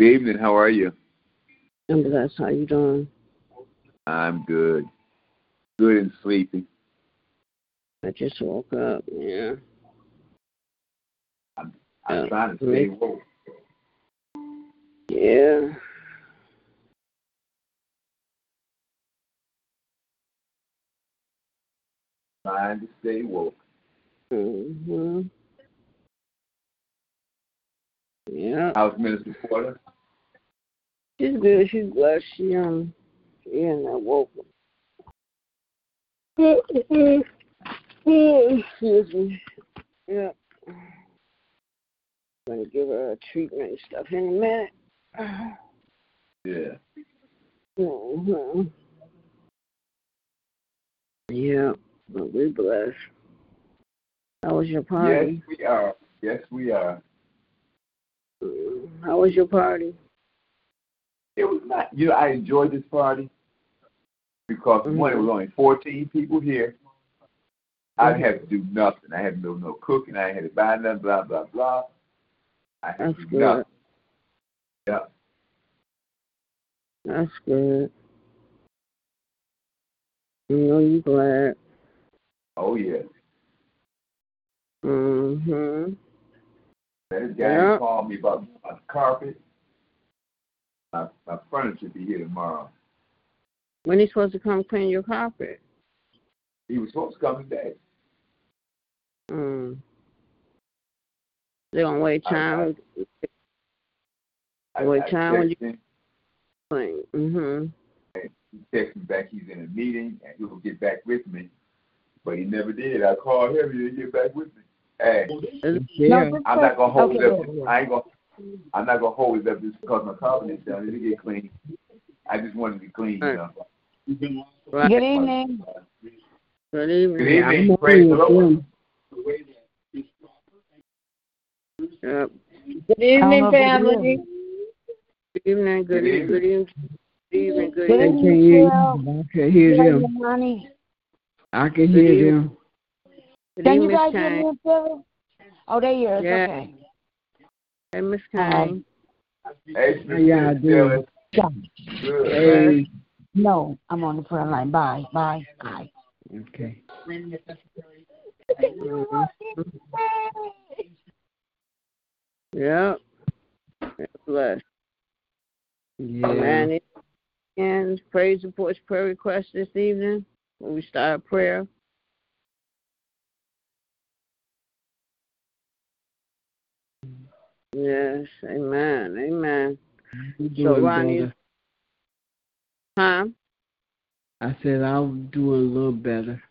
Good evening. How are you? I'm blessed. How you doing? I'm good. Good and sleepy. I just woke up. Yeah. I'm, I'm trying to stay woke. Yeah. Trying to stay woke. Mm-hmm. Yeah. How's Minister Porter? She's good. She's blessed. She um she in that woke. Excuse me. Yeah. Gonna give her a treatment and stuff in a minute. Yeah. hmm Yeah, but we blessed. How was your party? Yes, we are. Yes, we are. Mm, How was your party? It was not. You know, I enjoyed this party because one, it was only 14 people here. I didn't have to do nothing. I had to do no cooking. I had to buy nothing. Blah blah blah. I had That's to do good. nothing. Yeah. That's good. You know you glad. Oh yeah. Mm-hmm. That guy Yeah. called me about a carpet. My, my furniture be here tomorrow. When he supposed to come clean your carpet? He was supposed to come today. Mm. They gonna wait I- time I, Wait, I Tom, when you- him. clean. Mm-hmm. He texted me back he's in a meeting and he will get back with me. But he never did. I called him, he didn't get back with me. Hey, Yeah. I'm not gonna hold Okay. it up. I ain't gonna I'm not gonna hold it up just because my carpet is done. It'll get clean. I just wanted to be clean, you know. Right. Good evening. Good evening. Good evening. Praise the Lord. Yep. Good evening, know if we family. Good evening. Good Good evening. Good evening. Good evening. Good Good evening. evening, Phil. Phil. I can hear Hey, them. I can hear evening. them. Can you guys hear me, Kane. Phil? Oh, there you are. Yeah. Okay. Hey, Miss Um, Kane. Hey, How y'all doing? John. Good. Hey. No, I'm on the front line. Bye. Bye. Bye. Okay. Yep. Bless. Yeah. And praise reports, prayer requests this evening when we start prayer. Yes, amen, amen. So, doing Ronnie- better. Huh? I said I'm doing a little better.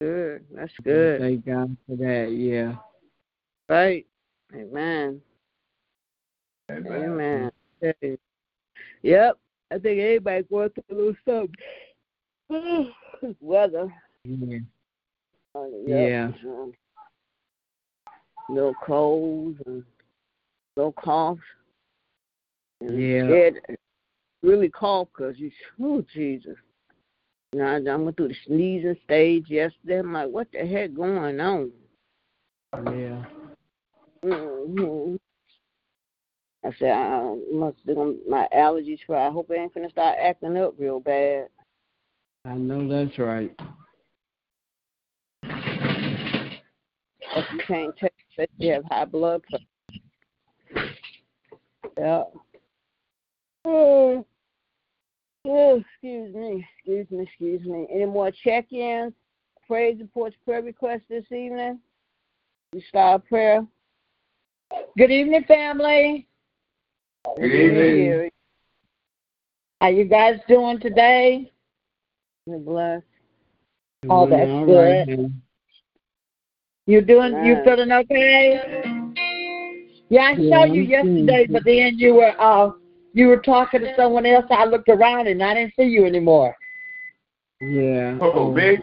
Good. That's good. Thank God for that. Yeah. Right. Amen. Amen. Amen. Okay. Yep. I think everybody going through a little something. Weather. Yeah. Uh, Yeah. Um, little colds and little coughs. Yeah. scared- really cough because you, oh, Jesus. You know, I, I went through the sneezing stage yesterday. I'm like, what the heck going on? Yeah. hmm I said, I must do my allergies for. I hope it ain't gonna start acting up real bad. I know that's right. If you can't take it, you have high blood pressure. Yeah. Oh, oh, excuse me, excuse me, excuse me. Any more check-ins, praise reports, prayer requests this evening? We start prayer. Good evening, family. Good evening. How you guys doing today? We're blessed. Oh, Doing that's all good. right now. You doing? You Nice. feeling okay? Yeah, I Yeah, saw you I'm yesterday, but then you were uh you were talking to someone else. I looked around and I didn't see you anymore. Yeah. Oh, big?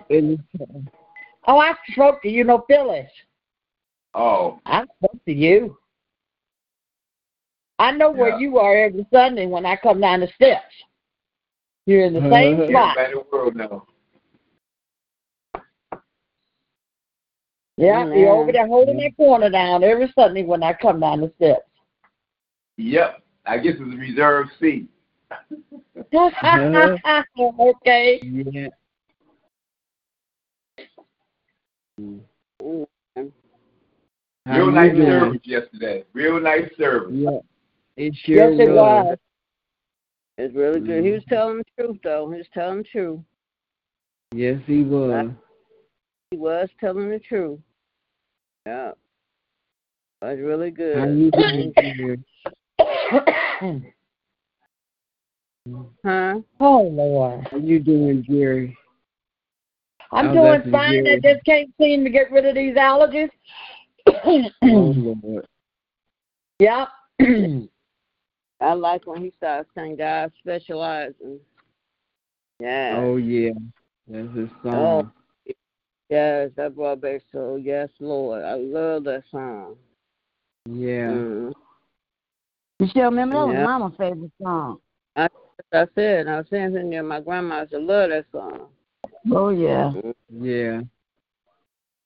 Oh, I spoke to you, no Phyllis. Oh, I spoke to you. I know where Yeah. you are every Sunday when I come down the steps. You're in the same Uh-huh. spot. everybody in world knows. Yeah, Amen. you're over there holding that corner down every Sunday when I come down the steps. Yep, I guess it's a reserved seat. okay. Yeah. Mm. How Real nice doing? service yesterday. Real nice service. Yeah. It sure Yes, it was. It's really good. He was Mhm. telling the truth, though. He was telling the truth. Yes, he was. He was telling the truth. Yeah. It was really good. How you doing, dear? Huh? oh Lord. How you doing, Jerry? I'm doing that's fine. I just can't seem to get rid of these allergies. Oh, yep. Mm. I like when he starts saying God specializing. Yeah. Oh, yeah. That's his Oh. Song. Yes, that brought back so yes, Lord. I love that song. Yeah. Mm. Michelle, remember that was Yeah. Mama's favorite song. I said, I was saying something there. My grandma used to love that song. Oh yeah. Yeah.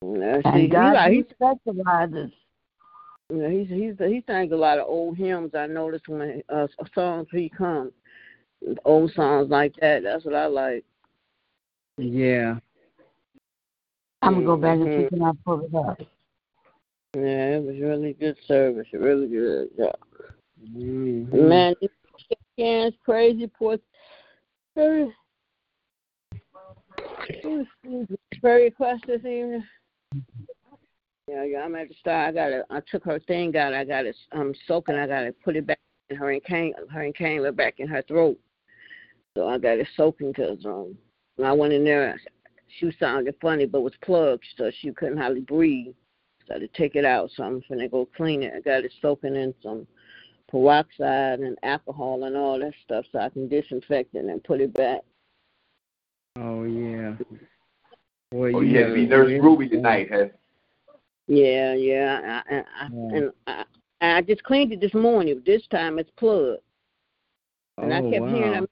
Yeah, see, And he, God like, he he, specializes. Yeah, he's he's he sings a lot of old hymns. I noticed when uh songs he comes, old songs like that. That's what I like. Yeah. I'm gonna go back and see can I pull it up. Yeah, it was really good service. Really good. Yeah. Mhm. Man, weekend's praise reports. Very, very request this evening. Yeah, yeah, I'm at the start. I got it. I took her thing out. I got it. I'm soaking. I got to put it back in her and cane. Her and cane back in her throat. So I got it soaking because um, when I went in there, she was sounding funny, but was plugged, so she couldn't hardly breathe. So I had to take it out. So I'm gonna go clean it. I got it soaking in some peroxide and alcohol and all that stuff, so I can disinfect it and put it back. Oh, yeah. Boy, Oh, you had to be Nurse Ruby tonight, huh? Yeah, yeah. I, I, I, Yeah. and I, I just cleaned it this morning. This time it's plugged, and I Oh, kept hearing wow. them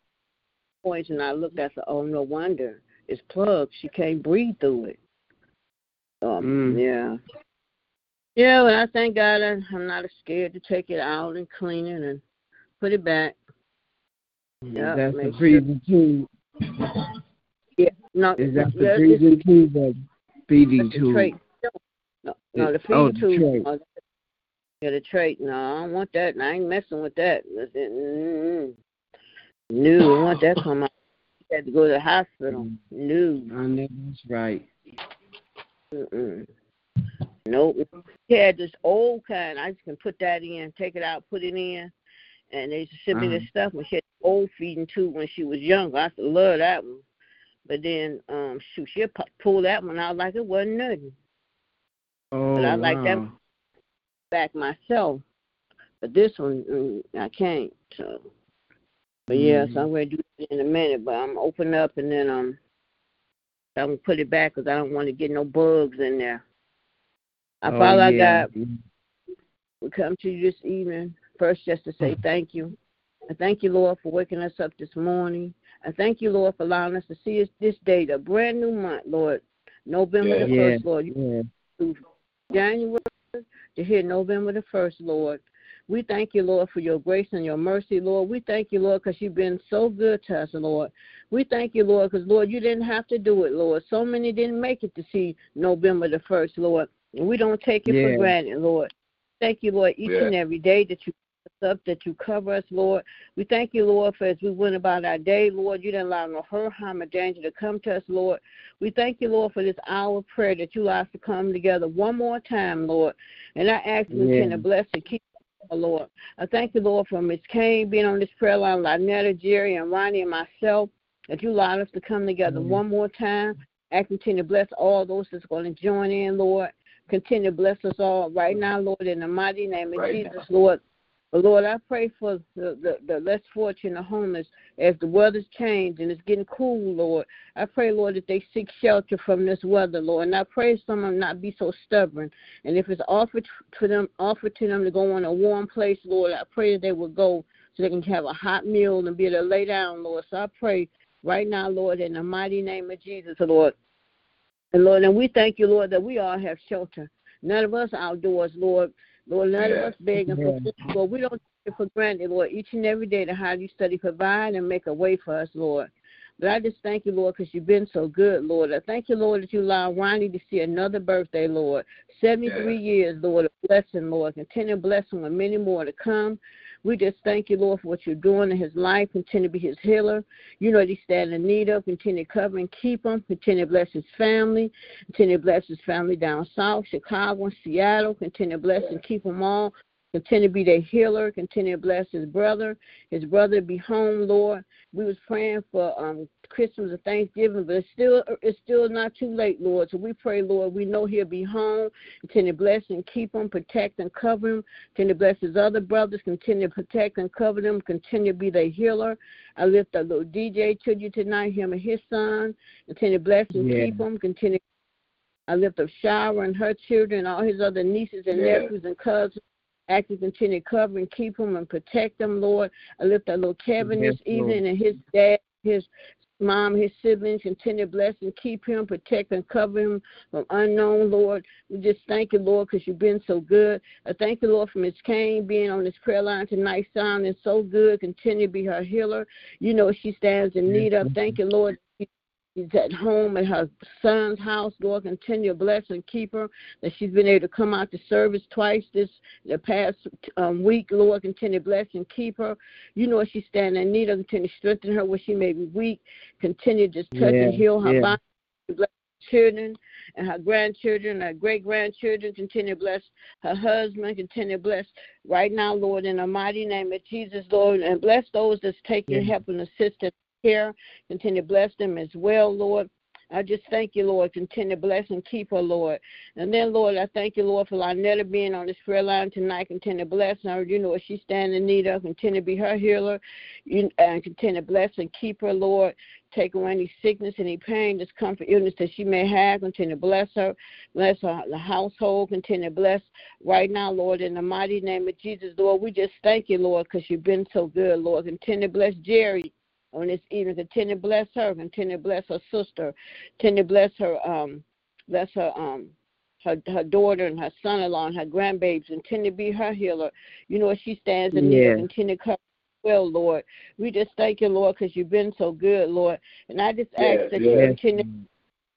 voice, and I looked. I said, "Oh, no wonder it's plugged. She can't breathe through it." Um, Mm. yeah. Yeah, but I thank God I, I'm not scared to take it out and clean it and put it back. Yeah, That's the make sure- breathing tube. Yeah, no, Is that the breathing tube or feeding tube? No, no, the feeding Oh, the tube. trach. no, Yeah, the trach. No, I don't want that. I ain't messing with that. No, I want that come out. Had to go to the hospital. No. I know that's right. Mm-mm. Nope. He had this old kind. I just can put that in, take it out, put it in. And they used to send me this stuff when she had old feeding tube when she was younger. I used to love that one. But then, um, shoot, she'll pull that one out like it wasn't nothing. Oh, I like that. back myself. But this one, mm, I can't. So, but yeah, Mhm. so I'm going to do it in a minute. But I'm open up and then um, I'm gonna put it back because I don't want to get no bugs in there. I Oh, Father I yeah. God, we come to you this evening first just to say thank you. I thank you, Lord, for waking us up this morning. I thank you, Lord, for allowing us to see us this day, the brand new month, Lord, November the Yeah. first, Lord. You Yeah. through January to here November the 1st, Lord. We thank you, Lord, for your grace and your mercy, Lord. We thank you, Lord, because you've been so good to us, Lord. We thank you, Lord, because, Lord, you didn't have to do it, Lord. So many didn't make it to see November the 1st, Lord. And we don't take it Yeah. for granted, Lord. Thank you, Lord, each Yeah. and every day that you up, that you cover us, Lord. We thank you, Lord, for as we went about our day, Lord, you didn't allow no hurt, harm, or danger to come to us, Lord. We thank you, Lord, for this hour of prayer that you allow us to come together one more time, Lord. And I ask you Yeah. can to bless and keep Lord. I thank you, Lord, for Miss Kane being on this prayer line, Lynetta, Jerry, and Ronnie, and myself, that you allowed us to come together Mhm. one more time. I continue to bless all those that's going to join in, Lord. Continue to bless us all right now, Lord, in the mighty name of Right Jesus, Lord. But Lord, I pray for the, the, the less fortunate, the homeless, as the weather's changed and it's getting cool, Lord. I pray, Lord, that they seek shelter from this weather, Lord. And I pray some of them not be so stubborn. And if it's offered to them, offered to them to go in a warm place, Lord, I pray that they will go so they can have a hot meal and be able to lay down, Lord. So I pray right now, Lord, in the mighty name of Jesus, Lord. And Lord, and we thank you, Lord, that we all have shelter. None of us outdoors, Lord. Lord, none of us begging for food, Lord. We don't take it for granted, Lord, each and every day to how you study, provide, and make a way for us, Lord. But I just thank you, Lord, because you've been so good, Lord. I thank you, Lord, that you allow Ronnie to see another birthday, Lord. 73 Yeah. years, Lord, a blessing, Lord. Continue blessing with many more to come. We just thank you, Lord, for what you're doing in his life. Continue to be his healer. You know that he's standing in need of. Continue to cover and keep him. Continue to bless his family. Continue to bless his family down south, Chicago, and Seattle. Continue to bless and keep them all. Continue to be their healer. Continue to bless his brother. His brother be home, Lord. We was praying for um Christmas and Thanksgiving, but it's still it's still not too late, Lord. So we pray, Lord. We know he'll be home. Continue to bless and keep him, protect and cover him. Continue to bless his other brothers. Continue to protect and cover them. Continue to be their healer. I lift up little DJ to you tonight, him and his son. Continue to bless and Yeah. keep him. Continue. I lift up Shower and her children, all his other nieces and Yeah. nephews and cousins. Ask you continue to cover and keep them and protect them, Lord. I lift up little Kevin Yes, this evening and his dad, his mom, his siblings. Continue to bless and keep him, protect and cover him from unknown, Lord. We just thank you, Lord, because you've been so good. I thank you, Lord, for Miss Kane being on this prayer line tonight, sounding so good. Continue to be her healer. You know she stands in need of. Thank you, Lord. She's at home at her son's house. Lord, continue to bless and keep her. That she's been able to come out to service twice this the past um, week. Lord, continue to bless and keep her. You know she's standing in need of. Continue to strengthen her where she may be weak. Continue to just touch Yeah, and heal her yeah. body. Bless her children and her grandchildren, her great grandchildren. Continue to bless her husband. Continue to bless right now, Lord, in the mighty name of Jesus, Lord, and bless those that's taking Yeah. help and assistance care. Continue to bless them as well, Lord. I just thank you, Lord. Continue to bless and keep her, Lord. And then, Lord, I thank you, Lord, for Lynetta being on this prayer line tonight. Continue to bless her. You know what she's standing in need of. Continue to be her healer. You, and continue to bless and keep her, Lord. Take away any sickness, any pain, discomfort, illness that she may have. Continue to bless her. Bless her the household. Continue to bless right now, Lord, in the mighty name of Jesus, Lord. We just thank you, Lord, because you've been so good, Lord. Continue to bless Jerry on this evening. Continue to bless her. Continue to bless her sister. Continue to bless her um bless her um her her daughter and her son in law and her grandbabies. And continue to be her healer. You know she stands in need Yeah. of. Continue to cover well, Lord. We just thank you, Lord, because you've been so good, Lord. And I just ask Yes, that you yes. continue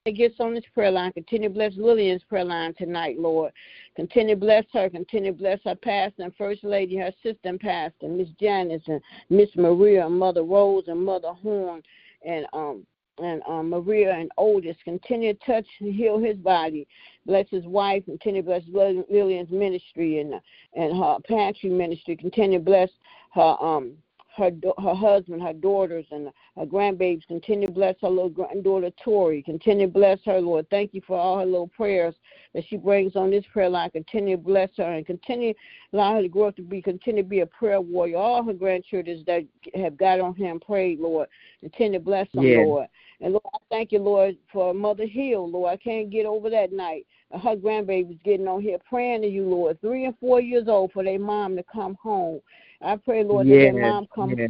that gets on this prayer line. Continue to bless Lillian's prayer line tonight, Lord. Continue to bless her. Continue to bless her pastor and first lady, her assistant pastor, Miss Janice and Miss Maria and Mother Rose and Mother Horn and um and um, Maria and Otis. Continue to touch and heal his body. Bless his wife. Continue to bless Lillian's ministry and and her pantry ministry. Continue to bless her um her her husband, her daughters, and her grandbabies. Continue to bless her little granddaughter Tori. Continue to bless her, Lord. Thank you for all her little prayers that she brings on this prayer line. Continue to bless her and continue allow her to grow up to be continue to be a prayer warrior. All her grandchildren that have got on here and prayed, Lord. Continue to bless them, Yeah. Lord. And Lord, I thank you, Lord, for Mother Hill, Lord. I can't get over that night. Her grandbabies getting on here praying to you, Lord. Three and four years old for their mom to come home. I pray, Lord, that yeah. their mom come yeah.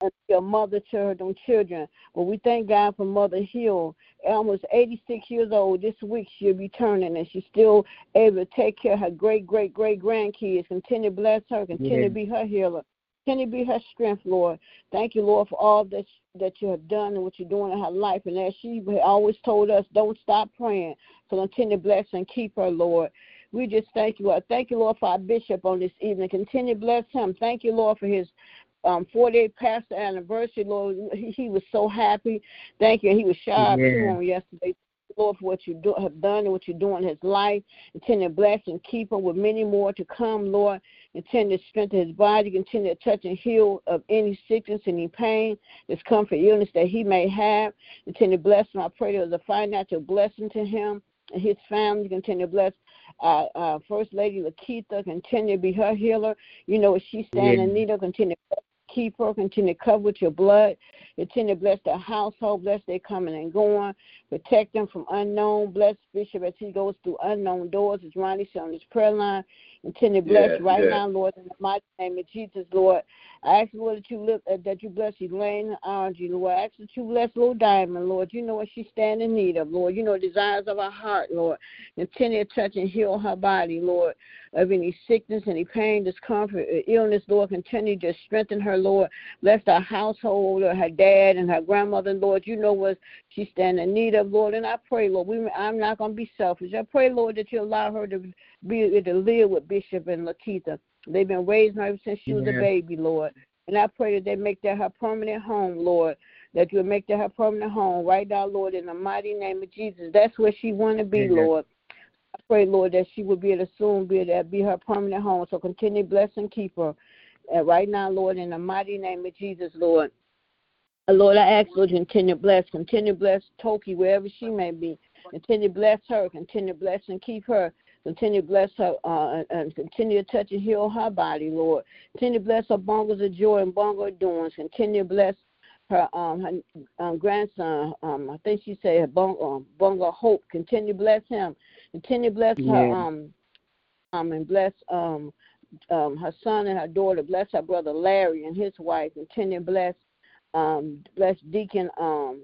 and be a mother to her them children. But we thank God for Mother Hill. Almost 86 years old this week, she'll be turning, and she's still able to take care of her great, great, great grandkids. Continue to bless her. Continue Yeah. to be her healer. Continue to be her strength, Lord. Thank you, Lord, for all that that you have done and what you're doing in her life. And as she always told us, don't stop praying. So continue to bless and keep her, Lord. We just thank you, Lord. Thank you, Lord, for our bishop on this evening. Continue to bless him. Thank you, Lord, for his um 48th pastor anniversary, Lord. He, he was so happy. Thank you. He was shy too Yeah. yesterday. Lord, for what you do, have done and what you're doing in his life. Continue to bless and keep him with many more to come, Lord. Continue to strengthen his body. Continue to touch and heal of any sickness, any pain, discomfort, illness that he may have. Continue to bless him. I pray there's a financial blessing to him and his family. Continue to bless uh, uh, First Lady Lakeitha. Continue to be her healer. You know what she's standing in Yeah. need of. Continue to keep her. Continue to cover with your blood. Continue to bless their household. Bless their coming and going. Protect them from unknown. Bless Bishop as he goes through unknown doors. As Ronnie said on his prayer line. Continue to bless right now, Lord, in the mighty name of Jesus, Lord. I ask, Lord, that you look uh, that you bless Elaine and Audrey, Lord. I ask that you bless Lord Diamond, Lord. You know what she stand in need of, Lord. You know the desires of her heart, Lord. Continue to touch and heal her body, Lord, of any sickness, any pain, discomfort, uh, illness, Lord. Continue to strengthen her, Lord. Bless her household, Lord, her dad and her grandmother, Lord. You know what she stand in need of, Lord. And I pray, Lord, we, I'm not going to be selfish. I pray, Lord, that you allow her to be able to live with Bishop and Lakeitha. They've been raising her ever since she was a baby, Lord. And I pray that they make that her permanent home, Lord. That you'll make that her permanent home right now, Lord, in the mighty name of Jesus. That's where she want to be. Lord. I pray, Lord, that she will be able to soon be to be her permanent home. So continue to bless and keep her. And right now, Lord, in the mighty name of Jesus, Lord. Lord, I ask, Lord, you continue to bless, continue to bless Toki wherever she may be. Continue to bless her, continue to bless and keep her. Continue to bless her uh, and- continue to touch and heal her body, Lord. Continue to bless her bongos of joy and bongo doings. Continue to bless her um her um, grandson. Um, I think she said her bongo, um, bongo hope. Continue to bless him. Continue to bless her Yeah. um um and bless um um her son and her daughter. Bless her brother Larry and his wife. Continue to bless um bless Deacon um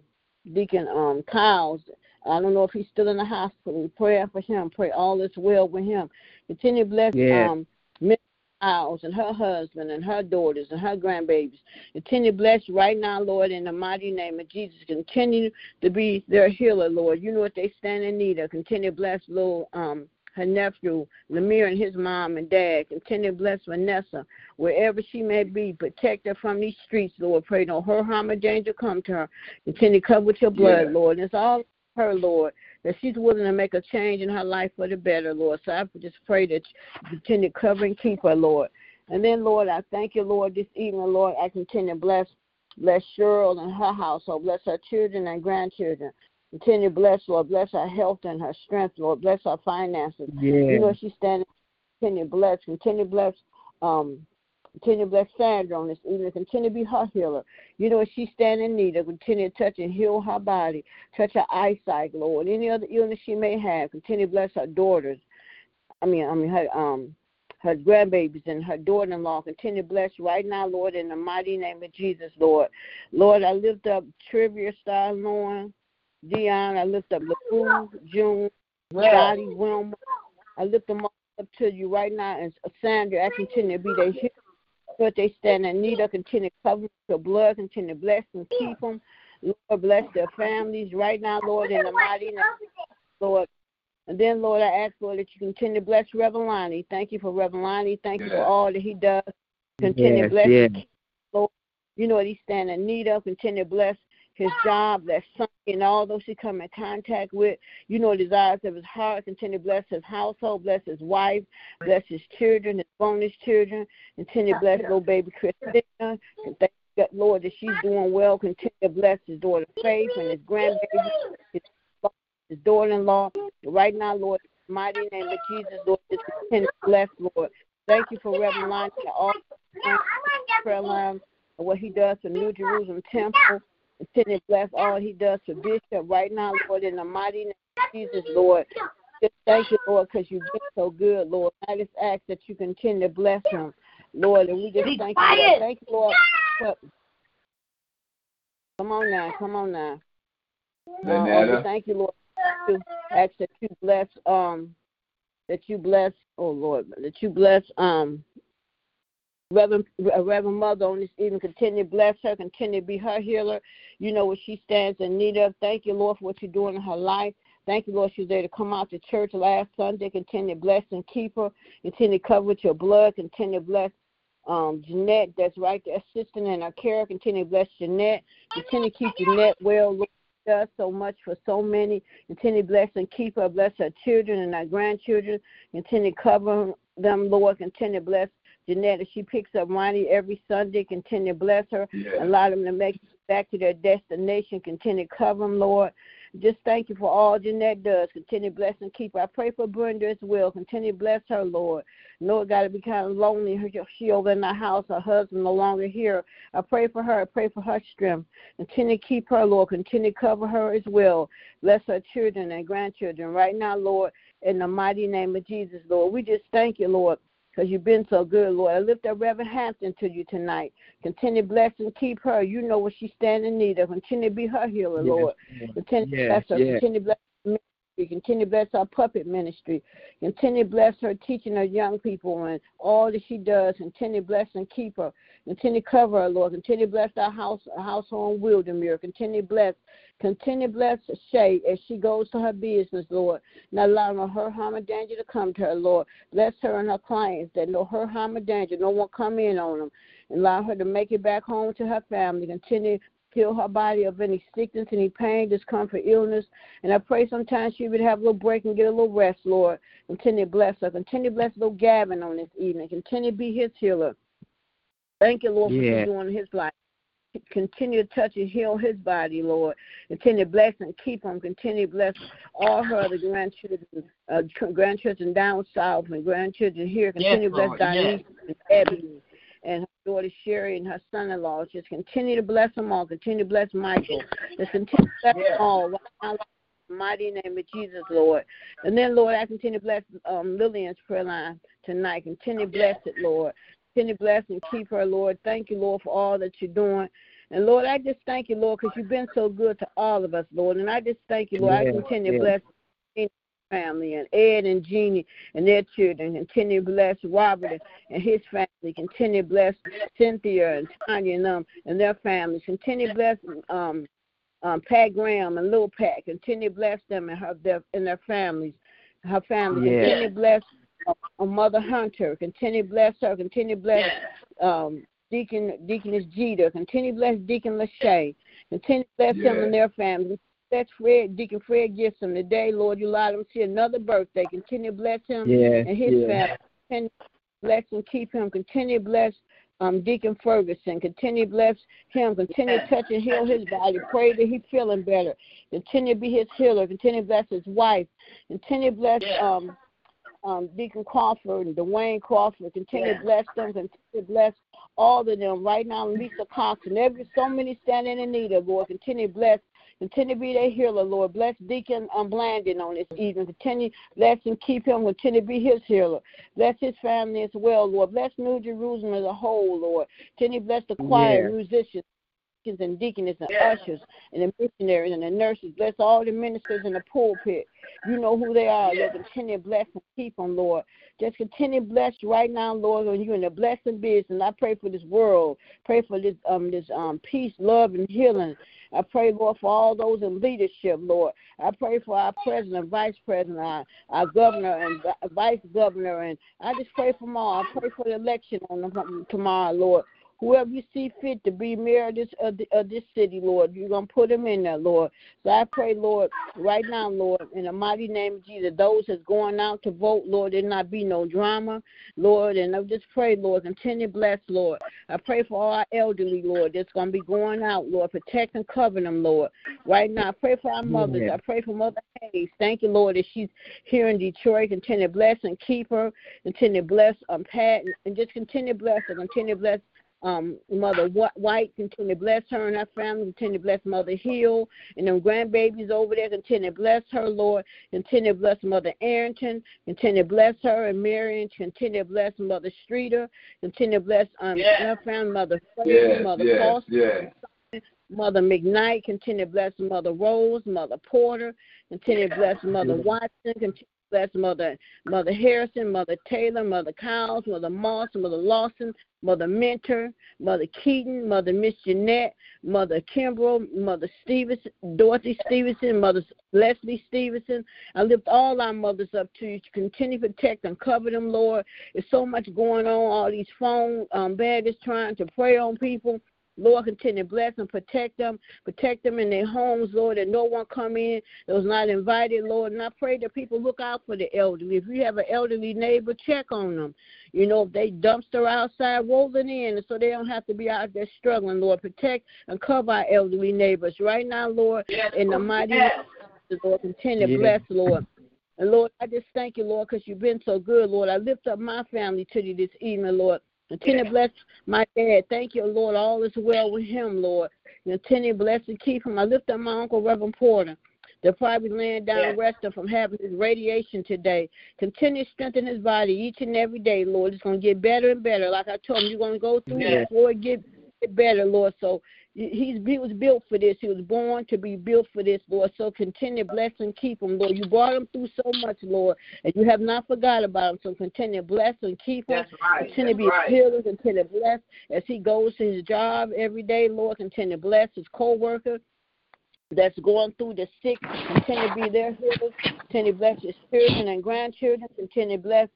Deacon um Kyles. I don't know if he's still in the hospital. Pray for him. Pray all is well with him. Continue to bless Yeah. um Miss Kyles and her husband and her daughters and her grandbabies. Continue to bless right now, Lord, in the mighty name of Jesus. Continue to be their healer, Lord. You know what they stand in need of. Continue to bless little um her nephew, Lemire and his mom and dad. Continue to bless Vanessa, wherever she may be. Protect her from these streets, Lord. Pray no her harm or danger come to her. Continue to cover with your blood, Yeah. Lord. And it's all her, Lord, that she's willing to make a change in her life for the better, Lord. So I just pray that you continue to cover and keep her, Lord. And then, Lord, I thank you, Lord, this evening, Lord. I continue to bless bless Cheryl and her household. Bless her children and grandchildren. Continue to bless, Lord. Bless her health and her strength, Lord. Bless her finances. You know she's standing. Continue to bless. Continue to bless. Um, continue to bless Sandra on this evening. Continue to be her healer. You know she's standing in need of. Continue to touch and heal her body. Touch her eyesight, Lord. Any other illness she may have. Continue to bless her daughters. I mean, I mean her um her grandbabies and her daughter-in-law. Continue to bless right now, Lord, in the mighty name of Jesus, Lord. Lord, I lift up Trivia Star Lauren, Dion. I lift up LaFou, June, Dottie, Wilma. I lift them all up to you right now. And Sandra, I continue to be their healer. Lord, they stand in need of. Continue to cover your blood. Continue to bless and keep them. Lord, bless their families right now, Lord, in the mighty name, Lord. And then, Lord, I ask, Lord, that you continue to bless Reverend Lonnie. Thank you for Reverend Lonnie. Thank you for all that he does. Continue to Yes, bless yes. Lord. You know what he's standing in need of. Continue to bless his job, that son, and all those he come in contact with. You know desires of his heart. Continue to bless his household, bless his wife, bless his children, his bonus children. Continue to bless little baby Christina. And thank God, Lord, that she's doing well. Continue to bless his daughter Faith and his grandbaby, his, his daughter-in-law. Right now, Lord, in the mighty name of Jesus, Lord, just continue to bless, Lord. Thank you for Reverend Lonnie and all the prayer line and what he does for New Jerusalem Temple. Continue to bless all he does for Bishop right now, Lord, in the mighty name of Jesus, Lord. Just thank you, Lord, because you've been so good, Lord. I just ask that you continue to bless him, Lord, and we just thank you, Lord. Thank you, Lord. for- Come on now, come on now. Uh, thank you, Lord. To ask that you bless, um, that you bless, oh Lord, that you bless, um, Reverend, uh, Reverend Mother on this evening. Continue to bless her. Continue to be her healer. You know what she stands in need of. Thank you, Lord, for what you're doing in her life. Thank you, Lord, she's there to come out to church last Sunday. Continue to bless and keep her. Continue to cover with your blood. Continue to bless um, Jeanette, that's right there, assisting in her care. Continue to bless Jeanette. Continue to keep Jeanette well. Lord, does so much for so many. Continue to bless and keep her. Bless her children and her grandchildren. Continue to cover them, Lord. Continue to bless Jeanette as she picks up Ronnie every Sunday. Continue to bless her. Yeah. Allow them to make it back to their destination. Continue to cover them, Lord. Just thank you for all Jeanette does. Continue to bless and keep her. I pray for Brenda as well. Continue to bless her, Lord. Lord, got to be kind of lonely. Her, she over in the house. Her husband no longer here. I pray for her. I pray for her strength. Continue to keep her, Lord. Continue to cover her as well. Bless her children and grandchildren right now, Lord, in the mighty name of Jesus, Lord. We just thank you, Lord. Because you've been so good, Lord. I lift up Reverend Hampton to you tonight. Continue to bless and keep her. You know what she's standing in need of. Continue to be her healer, Lord. Continue to bless her. yes. Continue to bless. Continue to bless our puppet ministry. Continue to bless her teaching her young people and all that she does. Continue to bless and keep her. Continue to cover her, Lord. Continue to bless our house, household Wildermere. Continue to bless. Continue to bless Shay as she goes to her business, Lord. Not allowing her harm or danger to come to her, Lord. Bless her and her clients that know her harm or danger. No one come in on them. And allow her to make it back home to her family. Continue heal her body of any sickness, any pain, discomfort, illness. And I pray sometimes she would have a little break and get a little rest, Lord. Continue to bless her. Continue to bless little Gavin on this evening. Continue to be his healer. Thank you, Lord, for Yeah. you're doing in his life. Continue to touch and heal his body, Lord. Continue to bless and keep him. Continue to bless all her other grandchildren, uh, grandchildren down south and grandchildren here. Continue to bless Lord, yes. And Ebony daughter Sherry and her son-in-law. Just continue to bless them all. Continue to bless Michael. Just continue to bless them all. Right now, in the mighty name of Jesus, Lord. And then, Lord, I continue to bless um, Lillian's prayer line tonight. Continue to bless it, Lord. Continue to bless and keep her, Lord. Thank you, Lord, for all that you're doing. And Lord, I just thank you, Lord, because you've been so good to all of us, Lord. And I just thank you, Lord. I Yeah, continue to yeah. bless family and Ed and Jeannie and their children. Continue to bless Robert and his family. Continue to bless Cynthia and Tanya and them and their families. Continue to bless um, um, Pat Graham and Lil Pat. Continue to bless them and her their and their families. Her family. Yeah. Continue to bless uh, Mother Hunter. Continue to bless her. Continue to bless um, Deacon Deaconess Jeter. Continue to bless Deacon Lachey. Continue to bless them and their families. Bless Fred, Deacon Fred Gibson today, Lord. You allowed him to see another birthday. Continue to bless him Yeah, and his yeah. family. Continue to bless and keep him. Continue to bless um, Deacon Ferguson. Continue to bless him. Continue to touch and heal his body. Pray that he's feeling better. Continue to be his healer. Continue to bless his wife. Continue to bless um, um, Deacon Crawford and Dwayne Crawford. Continue to bless them. Continue to bless all of them right now. And Lisa Cox and every so many standing in need of Lord. Continue to bless. Continue to be their healer, Lord. Bless Deacon um, Blandon on this evening. Continue bless and keep him. Continue to be his healer. Bless his family as well, Lord. Bless New Jerusalem as a whole, Lord. Continue to bless the choir, Yeah. musicians, deacons and deaconess and ushers and the missionaries and the nurses. Bless all the ministers in the pulpit. You know who they are, Lord. Continue to bless and keep them, Lord. Just continue to bless right now, Lord, when you're in the blessing business. I pray for this world. Pray for this um this um peace, love, and healing. I pray, Lord, for all those in leadership, Lord. I pray for our president, vice president, our, our governor, and vice governor, and I just pray for them all. I pray for the election on tomorrow, Lord. Whoever you see fit to be mayor of this of, the, of this city, Lord, you're gonna put them in there, Lord. So I pray, Lord, right now, Lord, in the mighty name of Jesus, those that's going out to vote, Lord, there not be no drama, Lord, and I just pray, Lord, continue to bless, Lord. I pray for all our elderly, Lord, that's gonna be going out, Lord, protect and cover them, Lord. Right now, I pray for our mothers. Yeah. I pray for Mother Hayes. Thank you, Lord, that she's here in Detroit. Continue to bless and keep her. Continue to bless um Pat and just continue to bless her. Continue to bless um, Mother White, continue to bless her and her family, continue to bless Mother Hill and them grandbabies over there, continue to bless her, Lord, continue to bless Mother Arrington, continue to bless her and Marion, continue to bless Mother Streeter, continue to bless um, Yeah. her family, Mother Fraser, Yes, Mother yes, Foster, yes. Mother McKnight, continue to bless Mother Rose, Mother Porter, continue to bless Mother Watson, continue bless Mother Mother Harrison, Mother Taylor, Mother Cowles, Mother Moss, Mother Lawson, Mother Mentor, Mother Keaton, Mother Miss Jeanette, Mother Kimbrell, Mother Stevenson, Dorothy Stevenson, Mother Leslie Stevenson. I lift all our mothers up to you to continue to protect and cover them, Lord. There's so much going on, all these phone um, bandits trying to prey on people. Lord, continue to bless and protect them, protect them in their homes, Lord, that no one come in that was not invited, Lord. And I pray that people look out for the elderly. If you have an elderly neighbor, check on them. You know, if they dumpster outside, roll it in so they don't have to be out there struggling, Lord. Protect and cover our elderly neighbors. Right now, Lord, in the mighty name of Jesus, Lord, continue to Yeah. bless, Lord. And Lord, I just thank you, Lord, because you've been so good, Lord. I lift up my family to you this evening, Lord. Continue to bless my dad. Thank you, Lord. All is well with him, Lord. Continue to bless and keep him. I lift up my uncle, Reverend Porter. They're probably laying down Yes. resting from having his radiation today. Continue to strengthen his body each and every day, Lord. It's going to get better and better. Like I told him, you're going to go through Yes. it before it get, better, Lord. So he's he was built for this. He was born to be built for this, Lord. So continue to bless and keep him, Lord. You brought him through so much, Lord, and you have not forgot about him. So continue to bless and keep him. That's right. Continue to be right. healer, continue to bless as he goes to his job every day, Lord. Continue to bless his co-worker that's going through the sick. Continue to be their healers. Continue to bless his children and grandchildren. Continue to bless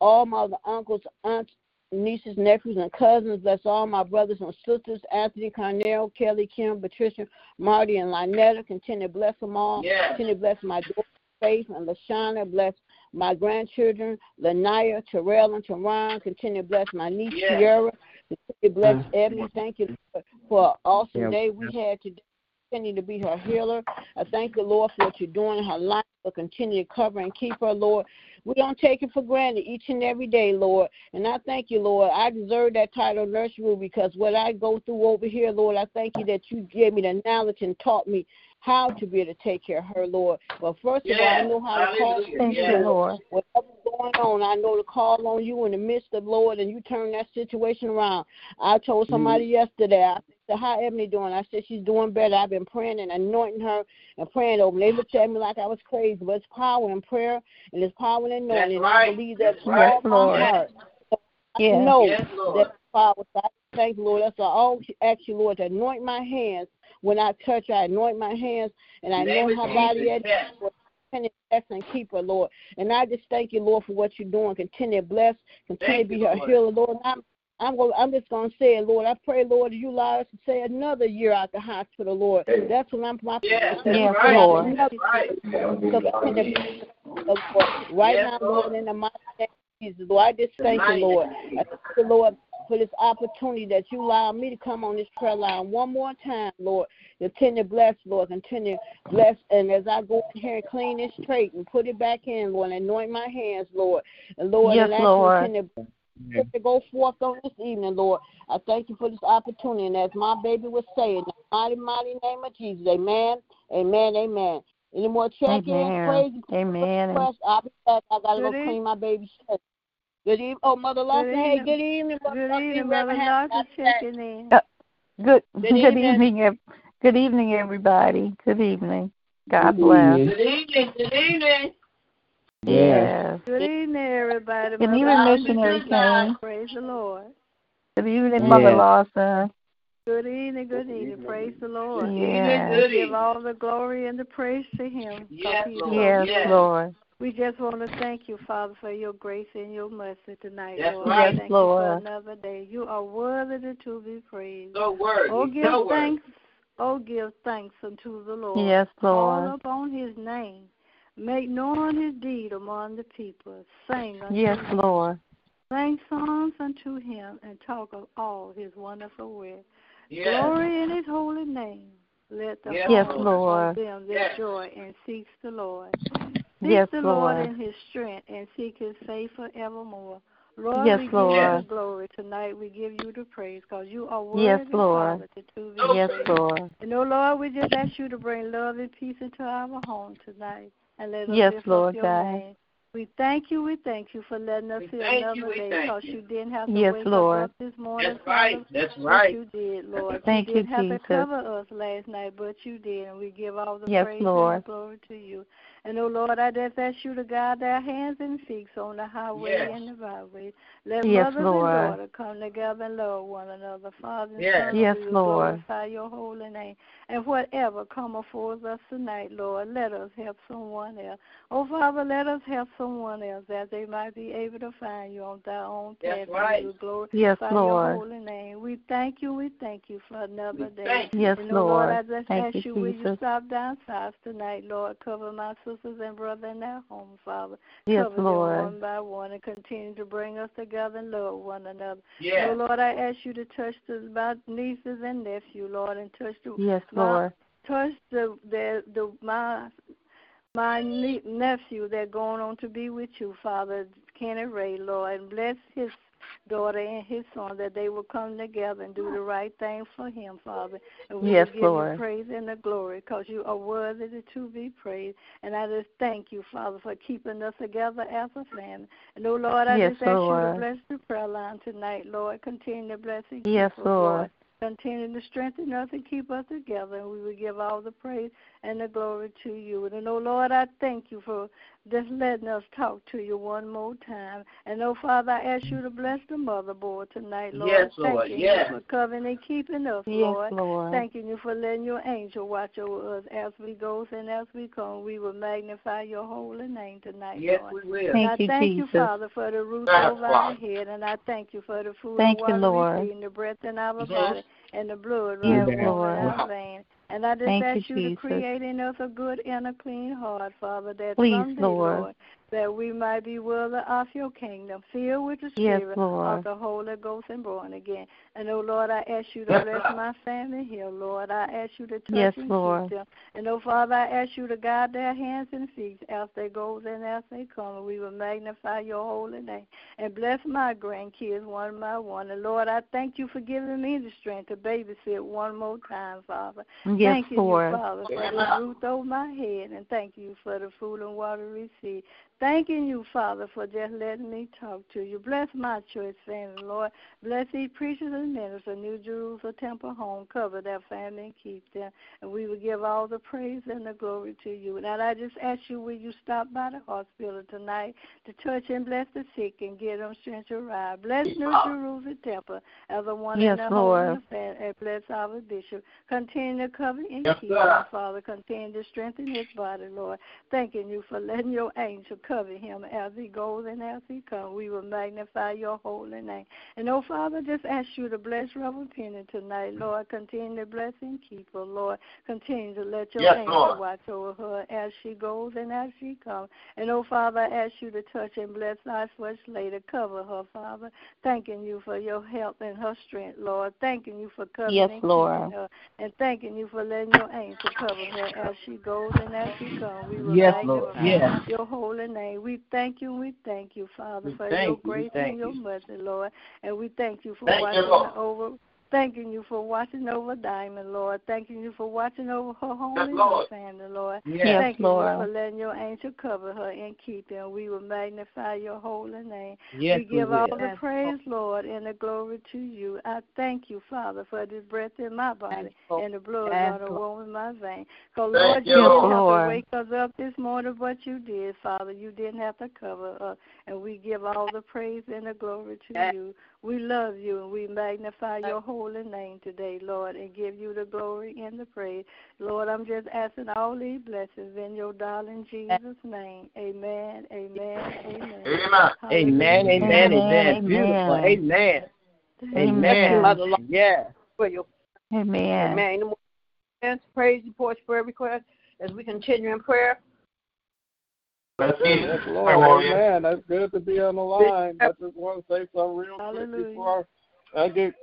all my other uncles, aunts, nieces, nephews, and cousins. Bless all my brothers and sisters, Anthony, Carnell, Kelly, Kim, Patricia, Marty, and Lynetta. Continue to bless them all. Yes. Continue to bless my daughter, Faith, and Lashana. Bless my grandchildren, Lanaya, Terrell, and Teron. Continue to bless my niece, Yes. Sierra. Continue to bless Mm. Ebony. Thank you for, for an awesome Yep. day we had today. Continue to be her healer. I thank the Lord for what you're doing in her life. For continue to cover and keep her, Lord. We don't take it for granted each and every day, Lord. And I thank you, Lord. I deserve that title, Nurse Rule, because what I go through over here, Lord, I thank you that you gave me the knowledge and taught me how to be able to take care of her, Lord. But first of all, I know how to call Hallelujah. Thank you, Lord. whatever's going on, I know to call on you in the midst of Lord, and you turn that situation around. I told mm-hmm. somebody yesterday, I said, "How Ebony doing?" I said, "She's doing better." I've been praying and anointing her and praying over. They looked at me like I was crazy, but it's power in prayer and it's power in anointing. And right. I believe that That's from right. all my Lord. heart. I Yeah. know Yes, Lord. that power. So I thank you, Lord. That's why I always ask you, Lord, to anoint my hands. When I touch, I anoint my hands, and I Name know of her body Jesus, at continue to bless and keep her, Lord. And I just thank you, Lord, for what you're doing. Continue to bless, continue to be her Lord. healer, Lord. And I'm I'm going, I'm just going to say it, Lord. I pray, Lord, you allow us to say another year out the hospital, Lord. That's what I'm my Yes, prayer. Yes, right. Lord. Another Right. so continue to bless her, Lord. Right Yes, now, Lord. Lord, in the mighty name of Jesus, Lord, I just thank you, Lord. I thank you, Lord, for this opportunity that you allow me to come on this prayer line one more time, Lord. Continue to bless, Lord. Continue to bless. And as I go in here and clean this trach and put it back in, Lord, and anoint my hands, Lord. And Lord, Yes, and as Lord. you to go forth on this evening, Lord. I thank you for this opportunity. And as my baby was saying, in the mighty, mighty name of Jesus, amen, amen, amen. Any more check-ins, Amen. praise, Amen. requests? I'll be back. I got to go clean my baby's shirt. Good evening. Oh, Mother Lawson. Hey, evening. good evening, Mother Good Lawson. evening, Mother Lawson I'll be back. checking in. Uh, Good Good good evening. evening, good evening everybody. Good evening. God bless. evening. Good evening. Good evening. Yes. Good evening, everybody. Good Mother evening, Lawson, Missionary. King. Praise the Lord. Good evening, Mother Lawson. Good evening, good evening. Praise the Lord. Yes. Good Give evening. all the glory and the praise to Him. Yes, Lord. Yes, Yes. Lord. We just want to thank you, Father, for your grace and your mercy tonight, That's Lord. right. Thank Lord. you for another day. You are worthy to be praised. So worthy. Oh, give so worthy. thanks. Oh, give thanks unto the Lord. Yes, Lord. Call upon His name. Make known His deed among the people. Sing unto Yes, Him. Lord. Sing songs unto Him and talk of all His wonderful works. Yes. Glory in His holy name. Let the Yes, Yes, Lord. them that Yes. joy and seeks the Lord. Seek Yes, the Lord Lord. in His strength and seek His face forevermore. Lord, Yes, we give you the glory tonight. We give you the praise because you are worthy, Yes, Lord. Father, to, be Yes, praised. Lord. And oh Lord, we just ask you to bring love and peace into our home tonight. And let us Yes, lift Lord up your God. name. We thank you, we thank you for letting us We see thank another you, day because you. you didn't have to Yes, wake Lord. us up this morning, That's right. Father. That's right. you did, Lord. Thank you you, didn't have Jesus. to cover us last night, but you did, and we give all the Yes, praise Lord. and glory to you. And oh Lord, I just ask you to guide our hands and feet on the highway Yes. and the byway. Let Yes, mothers Lord. and daughter come together and love one another. Father and Yes. Son, Yes, we will Lord. glorify your holy name. And whatever come afore us tonight, Lord, let us help someone else. Oh, Father, let us help someone else that they might be able to find you on their own That's path. right. And we will glorify Yes, your Lord. holy name. We thank you, we thank you for another We day. you. Yes, And oh, Lord, I just Thank ask you, you, will you Jesus. stop down south tonight, Lord? Cover my sisters and brother in their home, Father. Yes, Cover them one by one and continue to bring us together and love one another. Yes. Oh, Lord, I ask you to touch the, my nieces and nephew, Lord, and touch the Yes, my- Lord. touch the the, the my my nie- nephew that going on to be with you, Father, Kenny Ray, Lord, and bless his daughter and his son, that they will come together and do the right thing for him, Father. And we Yes, will give Lord. you praise and the glory because you are worthy to be praised. And I just thank you, Father, for keeping us together as a family. And oh Lord, I Yes, just ask you to bless the prayer line tonight, Lord. Continue to bless keep Yes, us, Lord. Continue to strengthen us and keep us together, and we will give all the praise and the glory to you. And oh Lord, I thank you for just letting us talk to you one more time. And oh Father, I ask you to bless the motherboard tonight, Lord. Yes, Lord, Thanking yes. you for covering and keeping us, Yes, Lord. Lord. Thanking you for letting your angel watch over us as we go and as we come. We will magnify your holy name tonight, Yes, Lord. we will. And I Thank you, thank Jesus. you, Father, for the roof Yes, over our head, and I thank you for the food Thank you, and water Lord. we see, and the breath in our Mhm. body, and the blood Yes, running warm Lord. in our veins. And I just Thank you, ask you, to create in us a good and a clean heart, Father, that Please, someday, Lord. Lord, that we might be worthy of your kingdom, filled with the Yes, Spirit Lord. of the Holy Ghost and born again. And oh Lord, I ask you to Yes, bless my family here, Lord. I ask you to touch Yes, and Lord. keep them. And oh Father, I ask you to guide their hands and feet as they go and as they come. We will magnify your holy name. And bless my grandkids one by one. And Lord, I thank you for giving me the strength to babysit one more time, Father. Yes, Thank you, Lord. Father, for the roof over my head, and thank you for the food and water received. Thanking you, Father, for just letting me talk to you. Bless my church family, Lord. Bless these preachers and ministers, of New Jerusalem Temple Home. Cover their family and keep them. And we will give all the praise and the glory to you. And I just ask you, will you stop by the hospital tonight to touch and bless the sick and give them strength to rise? Bless New oh. Jerusalem Temple as a one Yes, in the Lord. home and and bless our bishop. Continue to cover and Yes, keep sir. him, Father. Continue to strengthen his body, Lord. Thanking you for letting your angel cover him as he goes and as he comes. We will magnify your holy name. And oh, Father, just ask you to bless Reverend Penny tonight, Lord. Continue to bless and keep her, Lord. Continue to let your Yes, angel Lord. watch over her as she goes and as she comes. And oh, Father, I ask you to touch and bless our first lady. Cover her, Father. Thanking you for your help and her strength, Lord. Thanking you for covering Yes, and Lord. her. And thanking you for letting your angel cover her as she goes and as she comes. We will Yes, Lord. magnify Yes. your holy name. We thank you, we thank you, Father, We for your you, grace thank and your mercy, Lord. And we thank you for Thank watching Lord. over thanking you for watching over Diamond, Lord. Thanking you for watching over her home Yes, and Lord. her family, Lord. Yes. Yes, Thank Lord. you for letting your angel cover her and keep her. We will magnify your holy name. Yes, we give will. all the praise, Lord, and the glory to you. I thank you, Father, for this breath in my body and the blood Yes, running Lord. warm in my veins. Because, Lord, you, you didn't Lord. have to wake us up this morning, but you did, Father. You didn't have to cover us. And we give all the praise and the glory to Yes. you. We love you and we magnify your holy name today, Lord, and give you the glory and the praise. Lord, I'm just asking all these blessings in your darling Jesus' name. Amen, amen, amen. Amen. Hallelujah. Amen, amen, amen. Amen. Beautiful. Amen. Amen. Amen. Mother Lord, Yeah. for your Amen. amen. Any more comments, praise reports, prayer requests as we continue in prayer. Let's see. Yes, Lord. Amen. That's good to be on the line. I just want to say something real quick Hallelujah. before I get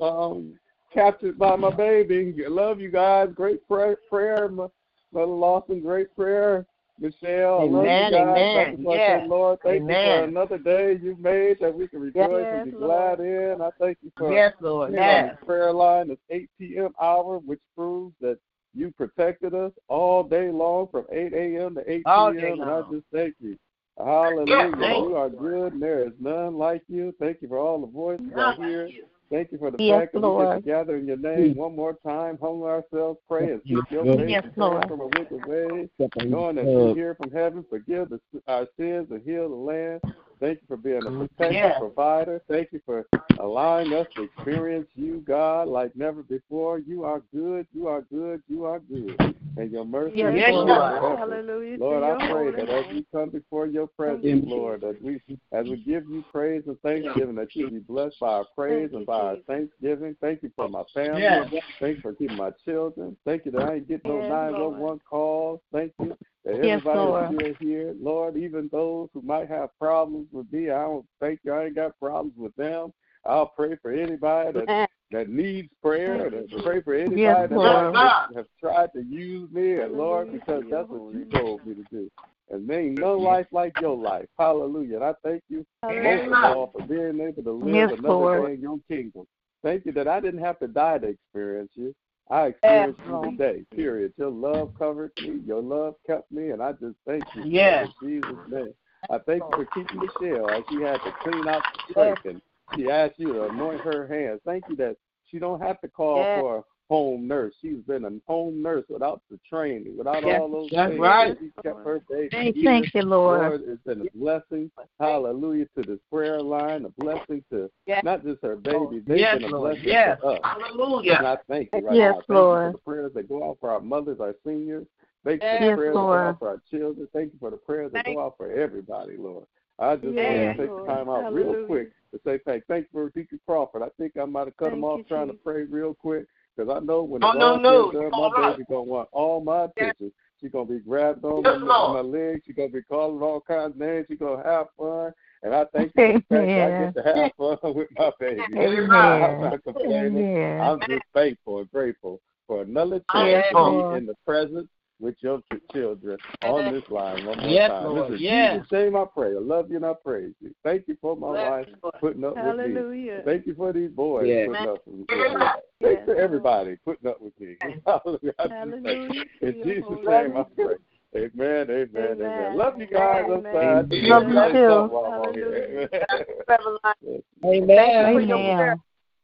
um, captured by my baby. Love you guys. Great prayer, prayer. Mother Lawson, great prayer. Michelle, I love Amen, you guys. amen. I just want Yeah. Lord, thank you Amen. for another day you've made that we can rejoice and be Yes, glad in. I thank you for Yes, Lord. Yes. the prayer line this 8 p.m. hour, which proves that you protected us all day long from 8 a.m. to 8 p.m. And I just thank you. Hallelujah. Yes, thank you are good, and there is none like you. Thank you for all the voices I None hear. like you. Thank you for the Yes, fact that we Lord. get together in your name one more time, humble ourselves, pray, and seek your face Yes, Lord. from a wicked way, knowing that you hear from heaven, forgive the, our sins, and heal the land. Thank you for being a protector, Yes. provider. Thank you for allowing us to experience you, God, like never before. You are good, you are good, you are good. And your mercy Yes, is Yes, forever. you are. Hallelujah. Lord, I pray that as we come before your presence, you, Lord, that we as we give you praise and thanksgiving, that you be blessed by our praise Thank and by our thanksgiving. Thank you for my family. Yes. Thank you for keeping my children. Thank you that I ain't get no Yes, 911 calls. Thank you that Yes, everybody Lord. is still here. Lord, even those who might have problems with me, I don't thank you. I ain't got problems with them. I'll pray for anybody that that needs prayer. Thank you, That pray for anybody Yes, that Lord. have, have tried to use me, and Lord, because that's what you told me to do. And there ain't no life like your life. Hallelujah. And I thank you most of all for being able to live Yes, another Lord. day in your kingdom. Thank you that I didn't have to die to experience you. I experienced you today. Period. Your love covered me. Your love kept me, and I just thank you. Yes. In Jesus' name. I thank you for keeping Michelle as she had to clean out the sink and she asked you to anoint her hands. Thank you that she don't have to call Yes. for home nurse. She's been a home nurse without the training, without Yes, all those that's things. right. She kept her baby. Thank here. Thank you, Lord. Lord, it's been a blessing. Hallelujah to this prayer line, a blessing to Yes. not just her baby, they've Yes, been a Lord. blessing Yes. to us. Hallelujah. And I thank you right Yes, now. Thank you Lord. for the prayers that go out for our mothers, our seniors. Thank you for Yes, the prayers that go out for our children. Thank you for the prayers that go out for everybody, Lord. I just Yes, want to take Lord. the time out real quick to say thank Thank you for Deacon Crawford. I think I might have cut him off you, trying to pray real quick because I know when Oh, it's no, no, said and you done, my right. baby gonna want all my attention. She's gonna be grabbed on Yes, my, Lord. my legs. She's gonna be calling all kinds of names. She's gonna have fun. And I thank you for the fact that I get to have fun with my baby. I'm Amen. not complaining. Amen. I'm just thankful and grateful for another Yes, chance to be in the presence with your children on this line one more Yes, time. Lord. This is Yes. Jesus' name I pray. I love you and I praise you. Thank you for my wife putting up with me. Thank you for these boys Yes. putting up with me. Yes, Thanks to everybody putting up with me. Hallelujah. I just thank Hallelujah. In Jesus' name I pray. Amen, amen, amen. Amen. Love you guys. I'm Amen. sorry. I just Love you too. something while I'm on here. Amen. Amen.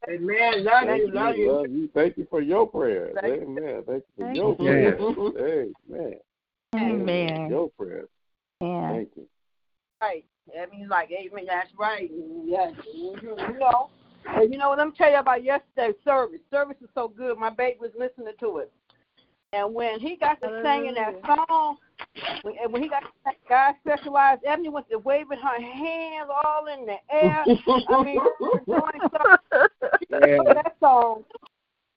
Amen. Love Thank you. you, Love you. love you. Thank you for your prayers. Thank Amen. Thank you for Thank your you. prayers. Amen. Amen. Your prayers. Yeah. Thank you. right. That means like amen. That's right. Yes. Mhm. You know. And you know, what? let me tell you about yesterday's service. Service is so good. My baby was listening to it, and when he got to singing that song, when, and when he got to sing God specialized, Ebony went to waving her hands all in the air. I mean, she was doing something. She felt that song.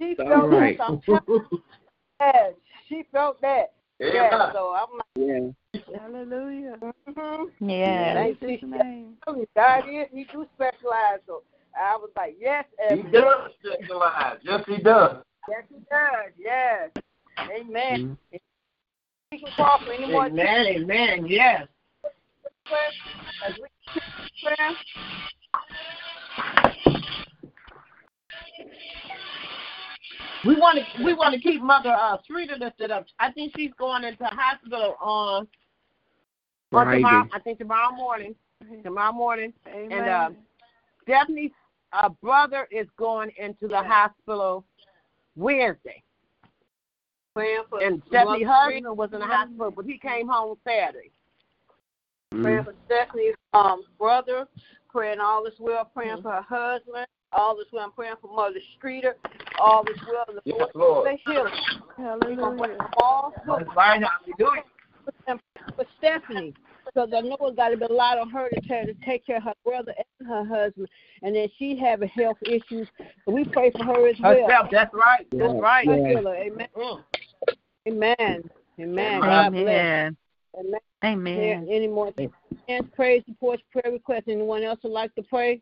She All felt right. that. I'm telling you, yes, she felt that. Yeah. So I'm like, yeah. Hallelujah. mm-hmm. Yeah. Thank In you. Jesus' name. God is, he do specialize. So I was like, yes, He does specialize. Yes, he does. Yes, he does. Yes. Amen. Mhm. Deacon Crawford, any more Amen. Amen. Yes. we keep praying? We want to we want to keep Mother uh, Streeter lifted up. I think she's going into hospital on on Friday. tomorrow. I think tomorrow morning. Tomorrow morning. Amen. And uh, Stephanie's uh, brother is going into the hospital Wednesday. Praying for And Stephanie's husband was in the hospital, but he came home Saturday. praying for Stephanie's um brother, praying all is well, praying for her husband, all is well, I'm praying for Mother Streeter, all is well, and the Yes, Lord Lord. say healing. We're gonna pray Hallelujah. for all That's right. Hallelujah. for Stephanie. Because I know it's got to be a lot on her to try to take care of her brother and her husband, and then she having health issues. So we pray for her as well. Herself. That's right. That's right. Thank you, Amen. Mm. Amen. Amen. God bless. Amen. Amen. Amen. Any more hands, praise reports, prayer requests? Anyone else would like to pray?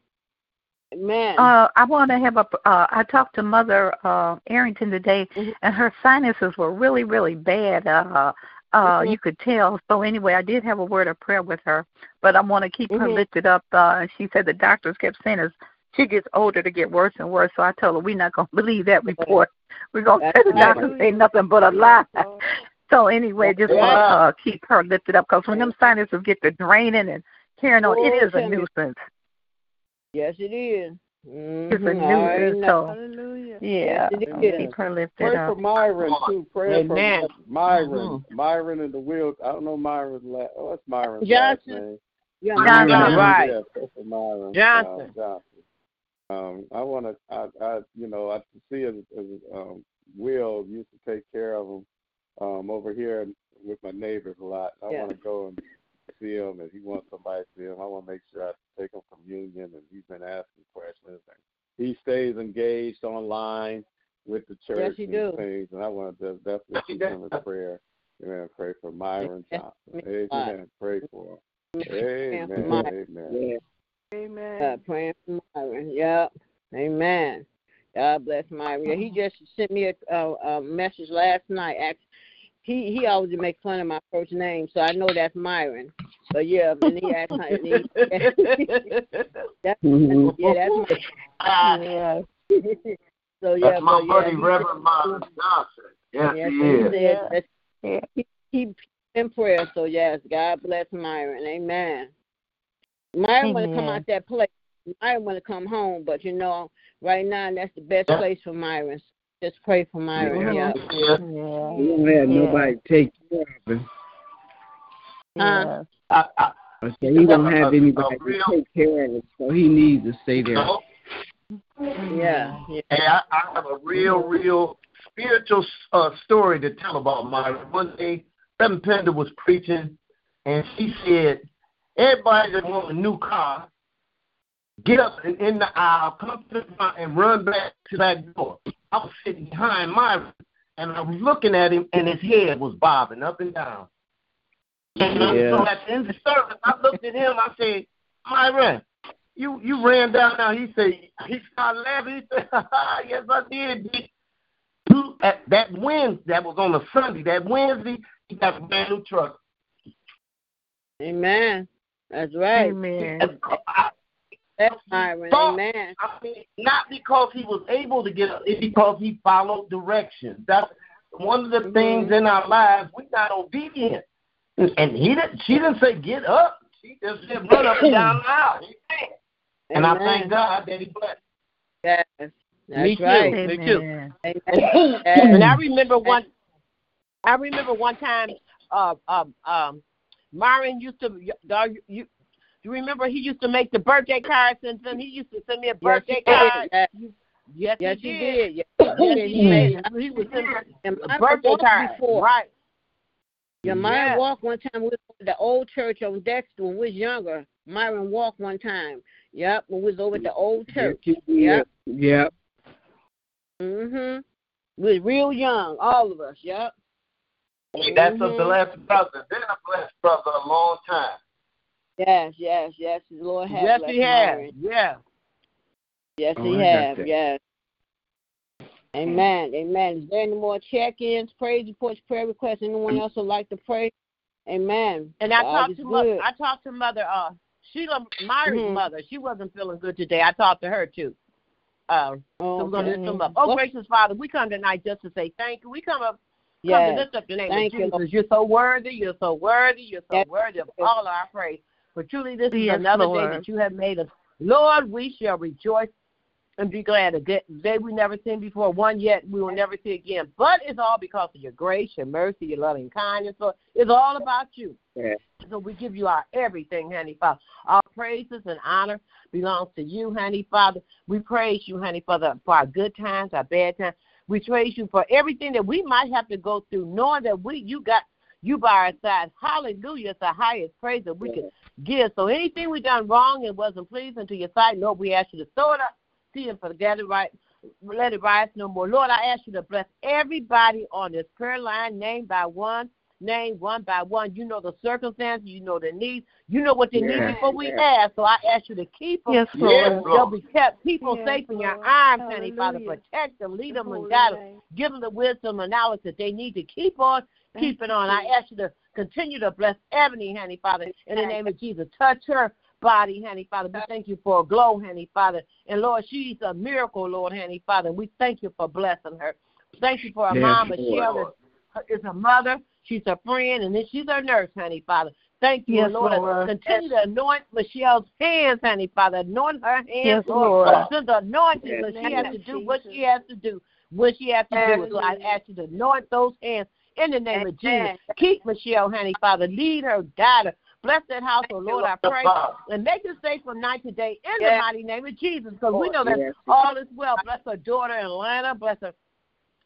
Amen. Uh, I want to have a. Uh, I talked to Mother uh, Arrington today, Mhm. and her sinuses were really, really bad. Uh, uh, Mhm. You could tell. So anyway, I did have a word of prayer with her, but I want to keep her Mhm. lifted up. Uh, she said the doctors kept saying as she gets older to get worse and worse. So I told her we're not going to believe that report. We're going to say the doctors say nothing but a lie. So anyway, just want to uh, keep her lifted up because when them sinuses get to draining and carrying on, it Oh, a nuisance. yes, it is. It's a Mhm. I already nuisance. know. So Hallelujah. yeah, Yes, it so is. keep her lifted Pray up. for Myron too. Pray Amen. for Myron. Mhm. Myron and the wheel. I don't know Myron's last. Oh, what's Myron's Johnson. last name? Yeah, Johnson. Yeah, Right. Yeah, Myron. Johnson. Uh, Johnson. Um, I want to. I, I, you know, I see as, as um, Will used to take care of him um, over here with my neighbors a lot. I Yeah. want to go and see him, and he wants somebody to see him. I want to make sure I take him communion, and he's been asking questions. And he stays engaged online with the church he and do. things, and I want to definitely keep him in prayer. Amen. Pray for Myron Yes. Johnson. Amen. Pray for him. Praying for Amen. Myron. Amen. Amen. Uh, praying for Myron. Yep. Amen. God bless Myron. Yeah, he just sent me a, a, a message last night. Asked, he he always make fun of my first name, so I know that's Myron. But yeah, and he asked my and he, that's, Mhm. yeah, that's my Ah, Yeah. so yeah, That's my but, yeah, buddy, he- Reverend Myron Johnson. Yes, Yes, he he is. said Yeah. he, he in prayer. So yes, God bless Myron. Amen. Myron want to come out that place. Myron want to come home, but you know, right now that's the best Yeah. place for Myron. Just pray for Myron. Yeah. Yeah. Yeah. He don't have nobody to take care of him. Yeah. I, I, I said he don't have A- a anybody real- to take care of him, so he needs to stay there. no, Yeah. yeah. And I, I have a real, real spiritual uh, story to tell about Myron. One day, Reverend Pender was preaching, and she said, "Everybody that wants a new car, get up in, in the aisle, come to the front, and run back to that door." I was sitting behind Myron, and I was looking at him, and his head was bobbing up and down. And Yeah. so at the end of the service, I looked at him. I said, "Myron." You you ran down now. He said he started laughing. He said, "Yes, I did." Dick." Two, at that Wednesday, that was on a Sunday. That Wednesday, he got a brand new truck. Amen. That's right. Amen. That's Myron. Thought- Amen. I mean, not because he was able to get up, it's because he followed directions. That's one of the things in our lives. We're not obedient. And he didn't. She didn't say get up. She just said run up and down the aisle. He can't. And I thank God that he blessed. Yes. That's Me too. right. Me too. Amen. Amen. and I remember one. I remember one time. Uh, um, um, Myron used to. You, you, you remember he used to make the birthday cards and then he used to send me a birthday did. card. Yes, Yes, yes, he did. did. Yes, Yes, he did. he He made did. He was sending a birthday card. before. Right. Yeah, Myron Yeah. walked one time. We was at the old church on Dexter when we was younger. Myron walked one time. Yep, when we was over at the old church. Yes, Yep. Yep. Mhm. We was real young, all of us. Yep. Hey, that's a Mhm. blessed brother. Been a blessed brother a long time. Yes, yes, yes. The Lord has Yes, he has. Myron. Yeah. Yes, Oh, he I has. Yes. Amen. Amen. Is there any more check-ins, praise reports, prayer requests? Anyone else would like to pray? Amen. And I God talked to mother. I talked to mother. Uh, Sheila Myers' Mhm. mother. She wasn't feeling good today. I talked to her too. Uh, Oh, so we're gonna lift them up. Oh, What- gracious Father, we come tonight just to say thank you. We come up, come Yes. to lift up the name Thank of you, Lord. You're so worthy. You're so worthy. You're so Yes. worthy of all our praise. For truly, this is Yes, another Lord. day that you have made us. Lord, we shall rejoice and be glad. A day day we never seen before, one yet we will never see again. But it's all because of your grace, your mercy, your loving kindness. So it's all about you. Yeah. So we give you our everything, honey Father. Our praises and honor belongs to you, honey Father. We praise you, honey Father, for our good times, our bad times. We praise you for everything that we might have to go through, knowing that we you got you by our side. Hallelujah. It's the highest praise that we can give. So anything we done wrong and wasn't pleasing to your sight, Lord, we ask you to throw it up, see and forget it right. Let it rise no more. Lord, I ask you to bless everybody on this prayer line, name by one, name one by one. You know the circumstances, you know the needs, you know what they need before we yeah. ask. So I ask you to keep them. Yes, Yes, Lord. They'll be kept. People Yes, safe in your Lord. arms, honey, Father. Protect them, lead them, and Holy guide them. Give them the wisdom and knowledge that they need to keep on Thank keeping you, on. I ask you to continue to bless Ebony, honey, Father, in the name of Jesus. Touch her body, honey, Father. We thank you for a glow, honey, Father. And Lord, she's a miracle, Lord, honey, Father. We thank you for blessing her. Thank you for her Yes, mom, Lord. Michelle, is, a mother. She's her friend, and then she's her nurse, honey, Father. Thank you, Yes, Lord. Lord. Continue to anoint Michelle's hands, honey, Father. Anoint her hands, Yes, Lord. Lord. Send the anointing Yes, so she has to do what she has to do when she has to do it. So I ask you to anoint those hands in the name of Jesus. Keep Michelle, honey, Father. Lead her, guide her. Bless that house, oh Lord, I pray. And make it safe from night to day in the mighty name of Jesus. Because we know that Yes. all is well. Bless her daughter in Atlanta. Bless her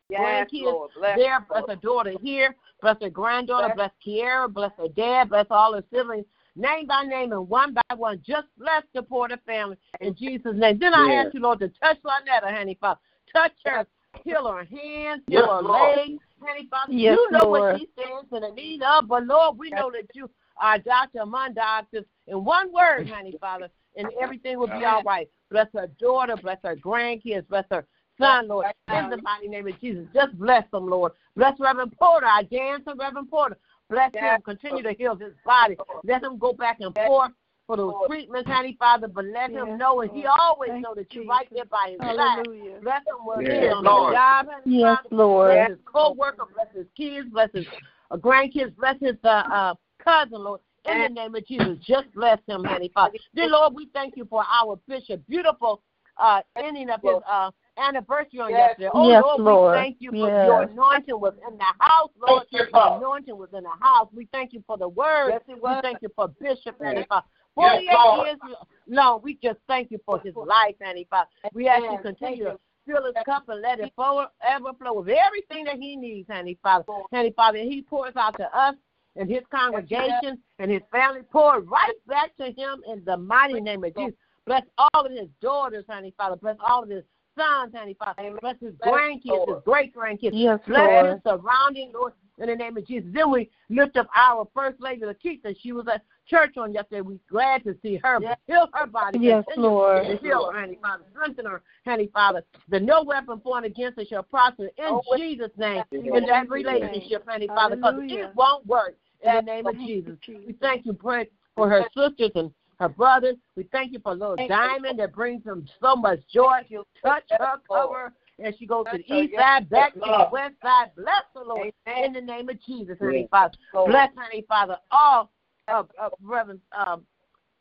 Yes, grandkids Lord. Bless there. Bless her daughter here. Bless her granddaughter. Bless Kiera. Bless her dad. Bless all her siblings. Name by name and one by one. Just bless the Porter family in Jesus' name. Then I Yeah. ask you, Lord, to touch Lynetta, honey, Father. Touch her. Heal her hands, Yes, heal her Lord. legs, honey, Father. Yes, you know Lord. what she stands in the need of, but Lord, we know that you are doctor among doctors. In one word, honey, Father, and everything will be all right. Bless her daughter, bless her grandkids, bless her son, Lord. In the mighty name of Jesus, just bless them, Lord. Bless Reverend Porter, our dancer, Reverend Porter. Bless him. Continue to heal his body. Let him go back and forth for those treatments, honey, Father, but let him know, and he always know that you're right there by his side. Bless him where he is on the job, honey, Yes, Father. Lord. Bless his co-worker, bless his kids, bless his uh, grandkids, bless his uh, uh, cousin, Lord. In the name of Jesus, just bless him, honey, Father. Dear Lord, we thank you for our bishop. Beautiful uh, ending of his uh, anniversary on yesterday. Oh, Yes, Lord, Lord. we thank you for Yes. your anointing was in the house, Lord. Thank you, The anointing was in the house. We thank you for the word. Yes, it We was. thank you for Bishop, Yes. Father. Yes, 48 Lord. years long, we just thank you for his life, honey, Father. We ask you to continue to fill his cup and let it forward, ever flow with everything that he needs, honey, Father. Honey, Father, and he pours out to us and his congregation and his family. Pour right back to him in the mighty name of Jesus. Bless all of his daughters, honey, Father. Bless all of his sons, honey, Father. Bless his grandkids, his great grandkids. Yes, Bless Lord. his surrounding, Lord, in the name of Jesus. Then we lift up our First Lady Lakeisha. She was at church on yesterday. We're glad to see her. Heal her body. Yes, Continue Lord. to Heal her, honey, Father. Strengthen her, honey, Father. The no weapon formed against her shall prosper in Jesus' name. In that relationship, honey, Father, because it won't work in the name of Jesus. We thank you, pray for her sisters and her brothers. We thank you for little Diamond that brings them so much joy. You touch her, cover as she goes to the east side, back to the west side. Bless the Lord in the name of Jesus, honey, Father. Bless, honey, Father, all of, of Reverend um,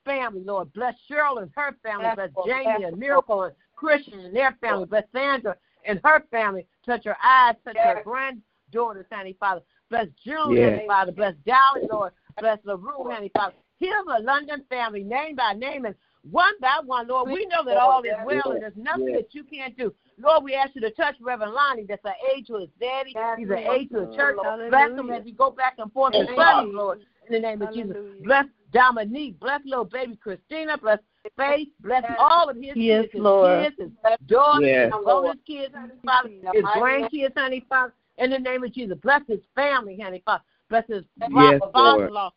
family, Lord. Bless Cheryl and her family. Bless Jamie and Miracle and Christian and their family. Bless Sandra and her family. Touch her eyes, touch her granddaughters, honey, Father. Bless June, Yeah. honey, Father. Bless Dolly, Lord. Bless LaRue, honey, Father. Heal the London family, name by name, and one by one, Lord. We know that all is well, and there's nothing that you can't do. Lord, we ask you to touch Reverend Lonnie. That's an aid to his daddy. He's an aid to the church. Bless him as he go back and forth to Sunday, Lord. In the name of Jesus. Bless Dominique. Bless little baby Christina. Bless Faith. Bless all of his Yes, kids, his Lord. kids, his daughters, Yes. his bonus kids, honey, Father. His grandkids, honey, Father. In the name of Jesus. Bless his family, honey, Father. Bless his Yes, father-in-law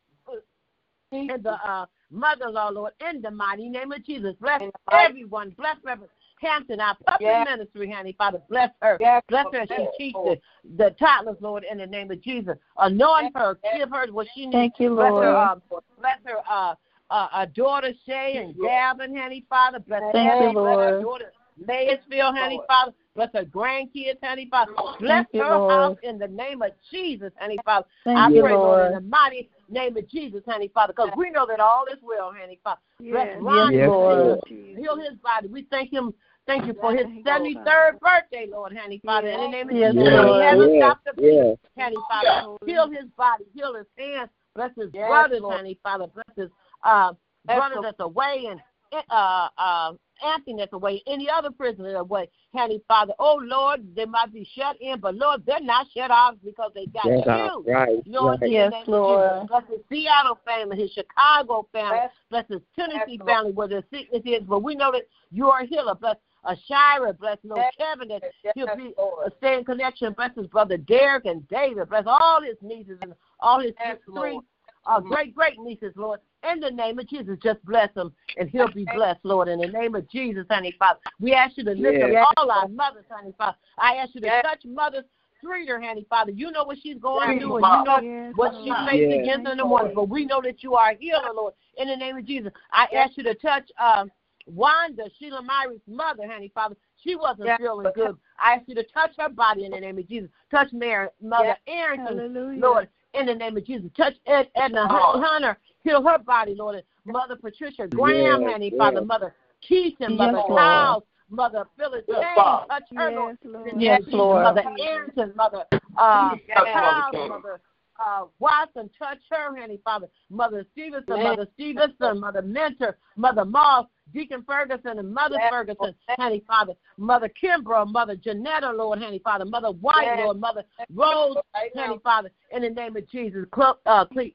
and the uh, mother-in-law, Lord, in the mighty name of Jesus. Bless everyone. Bless Reverend Hampton, our puppet Yes. ministry, honey, Father. Bless her. Yes, Bless her as she teaches the, the toddlers, Lord, in the name of Jesus. Anoint her. Give her what she needs. Thank you, Bless Lord. her, uh, bless her uh, uh, uh, daughter Shay and Gavin, honey, Father. Bless Thank you, Abby. Bless her Lord. daughter Mayersfield, honey, Father. Bless her grandkids, honey, Father. Bless Thank you, her Lord. house in the name of Jesus, honey, Father. Thank I you, pray, Lord, in the mighty name of Jesus, honey, Father, because we know that all is well, honey, Father. Bless Yes. Ron, Yes, Lord. Heal his body. We thank him. Thank you for his 73rd birthday, Lord, honey, Father. In the name of Yes, Jesus, Lord. he hasn't Yes, stopped to breathe, yes. honey, Father. Heal his body. Heal his hands. Bless his brothers, honey, Father. Bless his uh, brothers that's away and uh, uh, Anthony away, any other prisoner that's away, honey, Father. Oh, Lord, they might be shut in, but Lord, they're not shut off because they got That's you. all right. Lord, right. in Yes, the Lord. Bless his Seattle family, his Chicago family, bless his Tennessee family where the sickness is. But we know that you are a healer. Bless Ashira, bless little Kevin that he'll be uh, stay in connection. Bless his brother Derek and David. Bless all his nieces and all his three uh, great great nieces, Lord. In the name of Jesus, just bless him and he'll be blessed, Lord. In the name of Jesus, honey Father. We ask you to lift Yes. up all our mothers, honey Father. I ask you to touch mothers Treat honey, Father. You know what she's going through, and you know Yes, what Lord. she faced Yes. against in the morning. But we know that you are a healer, Lord. In the name of Jesus, I ask you to touch um, Wanda, Sheila Myrick's mother, honey, Father. She wasn't feeling good. I ask you to touch her body in the name of Jesus. Touch Mary, Mother Arrington, Hallelujah. Lord, in the name of Jesus. Touch Ed, Edna Hunter. Heal her body, Lord. Mother Patricia Graham, Yes, honey, yes. Father. Mother Keaton, Yes, Mother Lord. Childs, Mother Phyllis James. Touch her, Lord. Yes, Lord. In the Yes, name of Jesus. Lord. Mother Arrington, Mother uh, Yes, Mother Childs, Mother uh, Watson, touch her, honey, Father. Mother Stevenson, Mother Stevenson, Mother Mentor, Mother Moss, Deacon Ferguson, and Mother Ferguson, honey, Father. Mother Kimbrough, Mother Janetta, Lord, honey, Father. Mother White, Lord, Mother Rose, honey, Father. In the name of Jesus, Cl- uh, Cle-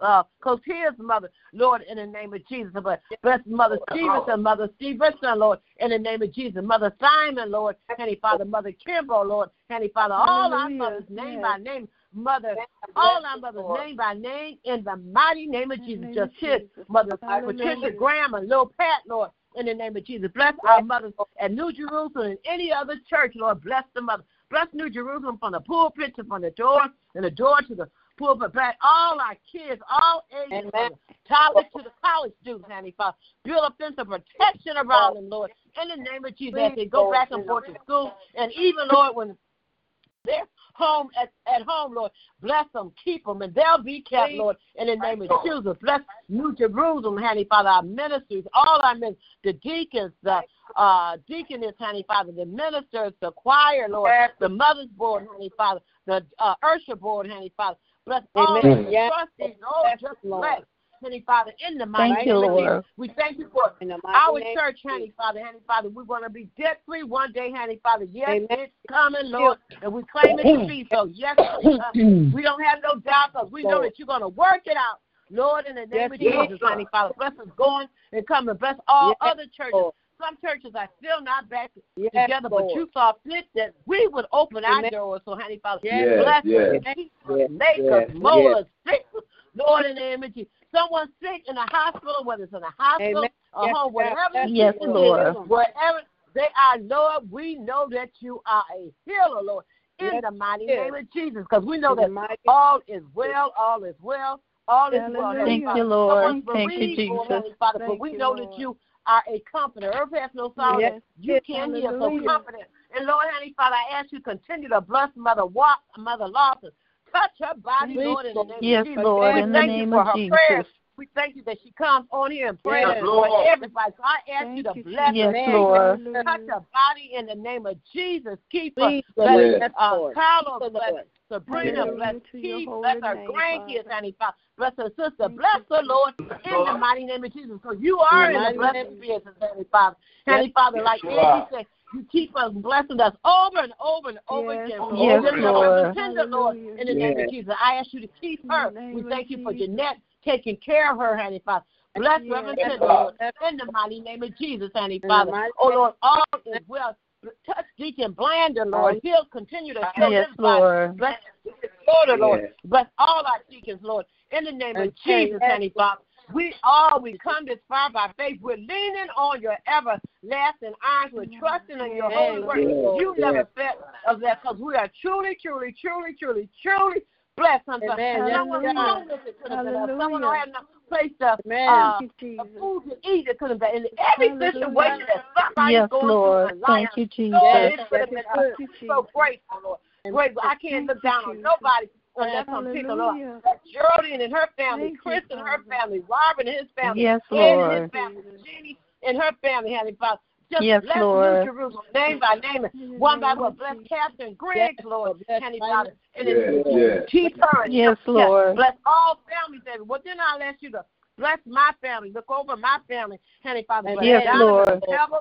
uh, Clotilde's mother, Lord, in the name of Jesus. But bless Mother Stevenson, Mother Stevenson, Lord, in the name of Jesus. Mother Simon, Lord, Henny Father, Mother Kimbrough, Lord, Henny Father, all our mothers, name Yes. by name, Mother, all our mothers, name by name, in the mighty name of Jesus. Just Jesus. Mother Patricia Graham and Lil Pat, Lord, in the name of Jesus. Bless our mothers at New Jerusalem and any other church, Lord. Bless the mother. Bless New Jerusalem from the pulpit to from the door and the door to the pulpit. Bless all our kids, all ages, college to the college students, Heavenly Father. Build a fence of protection around them, Lord. In the name of Jesus, as they go back and forth to school, and even Lord, when they're home at, at home, Lord. Bless them, keep them, and they'll be kept, Lord, in the name of Jesus. Bless New Jerusalem, honey, Father, our ministers, all our ministers, the deacons, the uh, deaconess, honey, Father, the ministers, the choir, Lord, the mother's board, honey, Father, the uh, usher board, honey, Father. Bless all Amen. the Yes. trustees, oh, just Lord. bless. Honey, Father, in the mighty Thank name you, of Jesus. Lord. We thank you for In the mighty our name church, of honey, Father, honey, Father. We want to be debt free one day, honey, Father. Yes, Amen. it's coming, Lord, and we claim it to be so. Yes, we don't have no doubt because we know that you're going to work it out. Lord, in the name Yes, of Lord. Jesus, honey, Father, bless us going and coming. Bless all Yes, other churches. Lord. Some churches are still not back Yes, together, but you saw fit that we would open our doors. So, honey, Father, Yes, bless yes. us, us, Yes, make yes, us, mold yes. us, fix us. Lord, in the name of Jesus. Someone sick in a hospital, whether it's in a hospital, Amen. a Yes, home, God. whatever Yes, it is, Lord. wherever they are, Lord, we know that you are a healer, Lord, in Yes, the mighty yes. name of Jesus, because we know In that mighty- all is well, all is well, all is well. Hallelujah. Thank Father. you, Lord. Thank you, Jesus. Heavenly Father, but we you, know Lord. that you are a comforter. Earth has no sorrow. Yes, You yes, can heal, so hallelujah. comfort it. And Lord, Heavenly Father, I ask you to continue to bless Mother Walk, Mother Lawson. Touch her body, Please, Lord, in the name Yes, of Jesus. Lord, we in the thank name you for of her Jesus. prayers. We thank you that she comes on here and prays Yes, for everybody. So I ask you to Thank you, bless Yes, her. Lord. Touch her body in the name of Jesus. Keep her. Please, Bless Lord. Yes. Yes, uh, Lord. Carlos, Yes, bless Sabrina, Hallelujah bless to Keith, bless her name, grandkids, Father. honey, Father. Bless her sister. Thank Bless you, her, Lord, in the mighty name of Jesus. So you are In in the the mighty blessed name. business, Heavenly Father. Heavenly Father, like Yes, Angie Lord. said, you keep us blessing us over and over and over Yes, again. Lord. Yes, Lift Lord. Reverend Pender, Lord, in the name of Jesus. I ask you to keep her. We thank you for Jesus. Jeanette taking care of her, honey, Father. Bless Yes. Reverend Yes, Pender, Lord. Lord, in the mighty name of Jesus, honey, Father. Oh, Lord, all is well. Touch Deacon Blander, Lord. He'll continue to heal Yes, his body. Lord. Bless his daughter, Lord. Bless all our deacons, Lord. In the name of And Jesus, yes. honey, Father. We all we come this far by faith. We're leaning on your everlasting arms. We're trusting in your holy word. You never failed of that because we are truly, truly, truly, truly, truly blessed. Sometimes Amen. someone Hallelujah. homeless that have. Someone who had no place to Amen. uh, Thank you, a Jesus. food to eat that could have been. In every Hallelujah. situation that somebody's Yes, going Lord. through in life, Thank you, Lord, Jesus. it could have been us. Thank you, So grateful, Lord. Grateful. I can't look down on nobody unless I'm picking up. Hallelujah. Geraldine and her family, Thank you, Chris and her family, Robin and his family, Yes, Ed and his family, Jeannie and her family, Heavenly Father. Just Yes, bless Lord. New Jerusalem, name by name, In one by one. Bless Jesus. Catherine Griggs, Lord, Bless Heavenly Father. And Yes, then yes. keep her. and Yes, Lord. Bless all families, David. Well, then I'll ask you to bless my family. Look over my family, Heavenly Father. Bless Yes, Donna, Lord. bless Heather.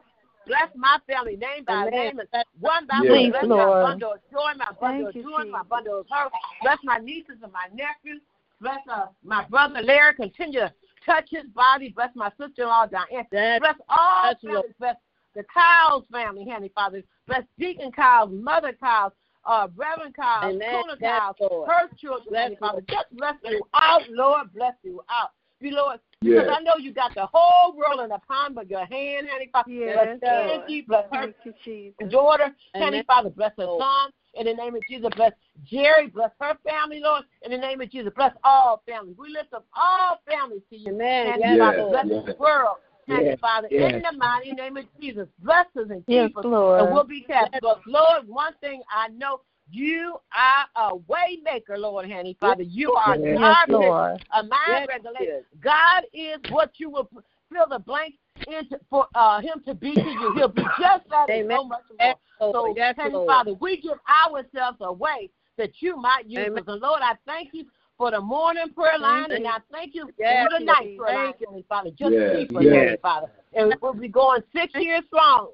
Bless my family, name by Amen. name, and one by one. Bless Lord. my bundle of joy, my bundle Thank of joy, my bundle of hurt. Bless my nieces and my nephews. Bless uh, my brother Larry. Continue to touch his body. Bless my sister-in-law Diane. That's Bless all families. Bless the Kyle's family, Heavenly Father. Bless Deacon Kyle's, Mother Kyle's, uh, Reverend Kyle's, Amen. Tuna Yes, Kyle's, Lord. her children, Bless Father. Just bless you out, Lord. Bless you out. You Lord, because Yes. I know you got the whole world in the palm of your hand, honey, Father. Yes, bless Angie, bless her Thank you, Jesus. daughter, Amen. Heavenly Father, bless her son. In the name of Jesus, bless Jerry, bless her family, Lord. In the name of Jesus, bless all families. We lift up all families to you. Amen. Heavenly Yes, Father, Yes, bless yes. the world. Heavenly Yes, Father, in the mighty name of Jesus, bless us and Yes, keep us, Lord. and we'll be kept. But Lord, one thing I know, you are a waymaker, Lord, Heavenly Father. You are Yes, Yes, God, Lord. a mind Yes, regulator. yes. God is what you will fill the blank into for uh, him to be to you. He'll be just that and so Amen. much more. Yes, So, Yes, Heavenly Father, we give ourselves away that you might use Amen. us. And Lord, I thank you for the morning prayer line, and. I thank you Yes, for the night prayer line, Heavenly Father. Just Yes, keep us, yes. Heavenly Father. And we'll be going six years strong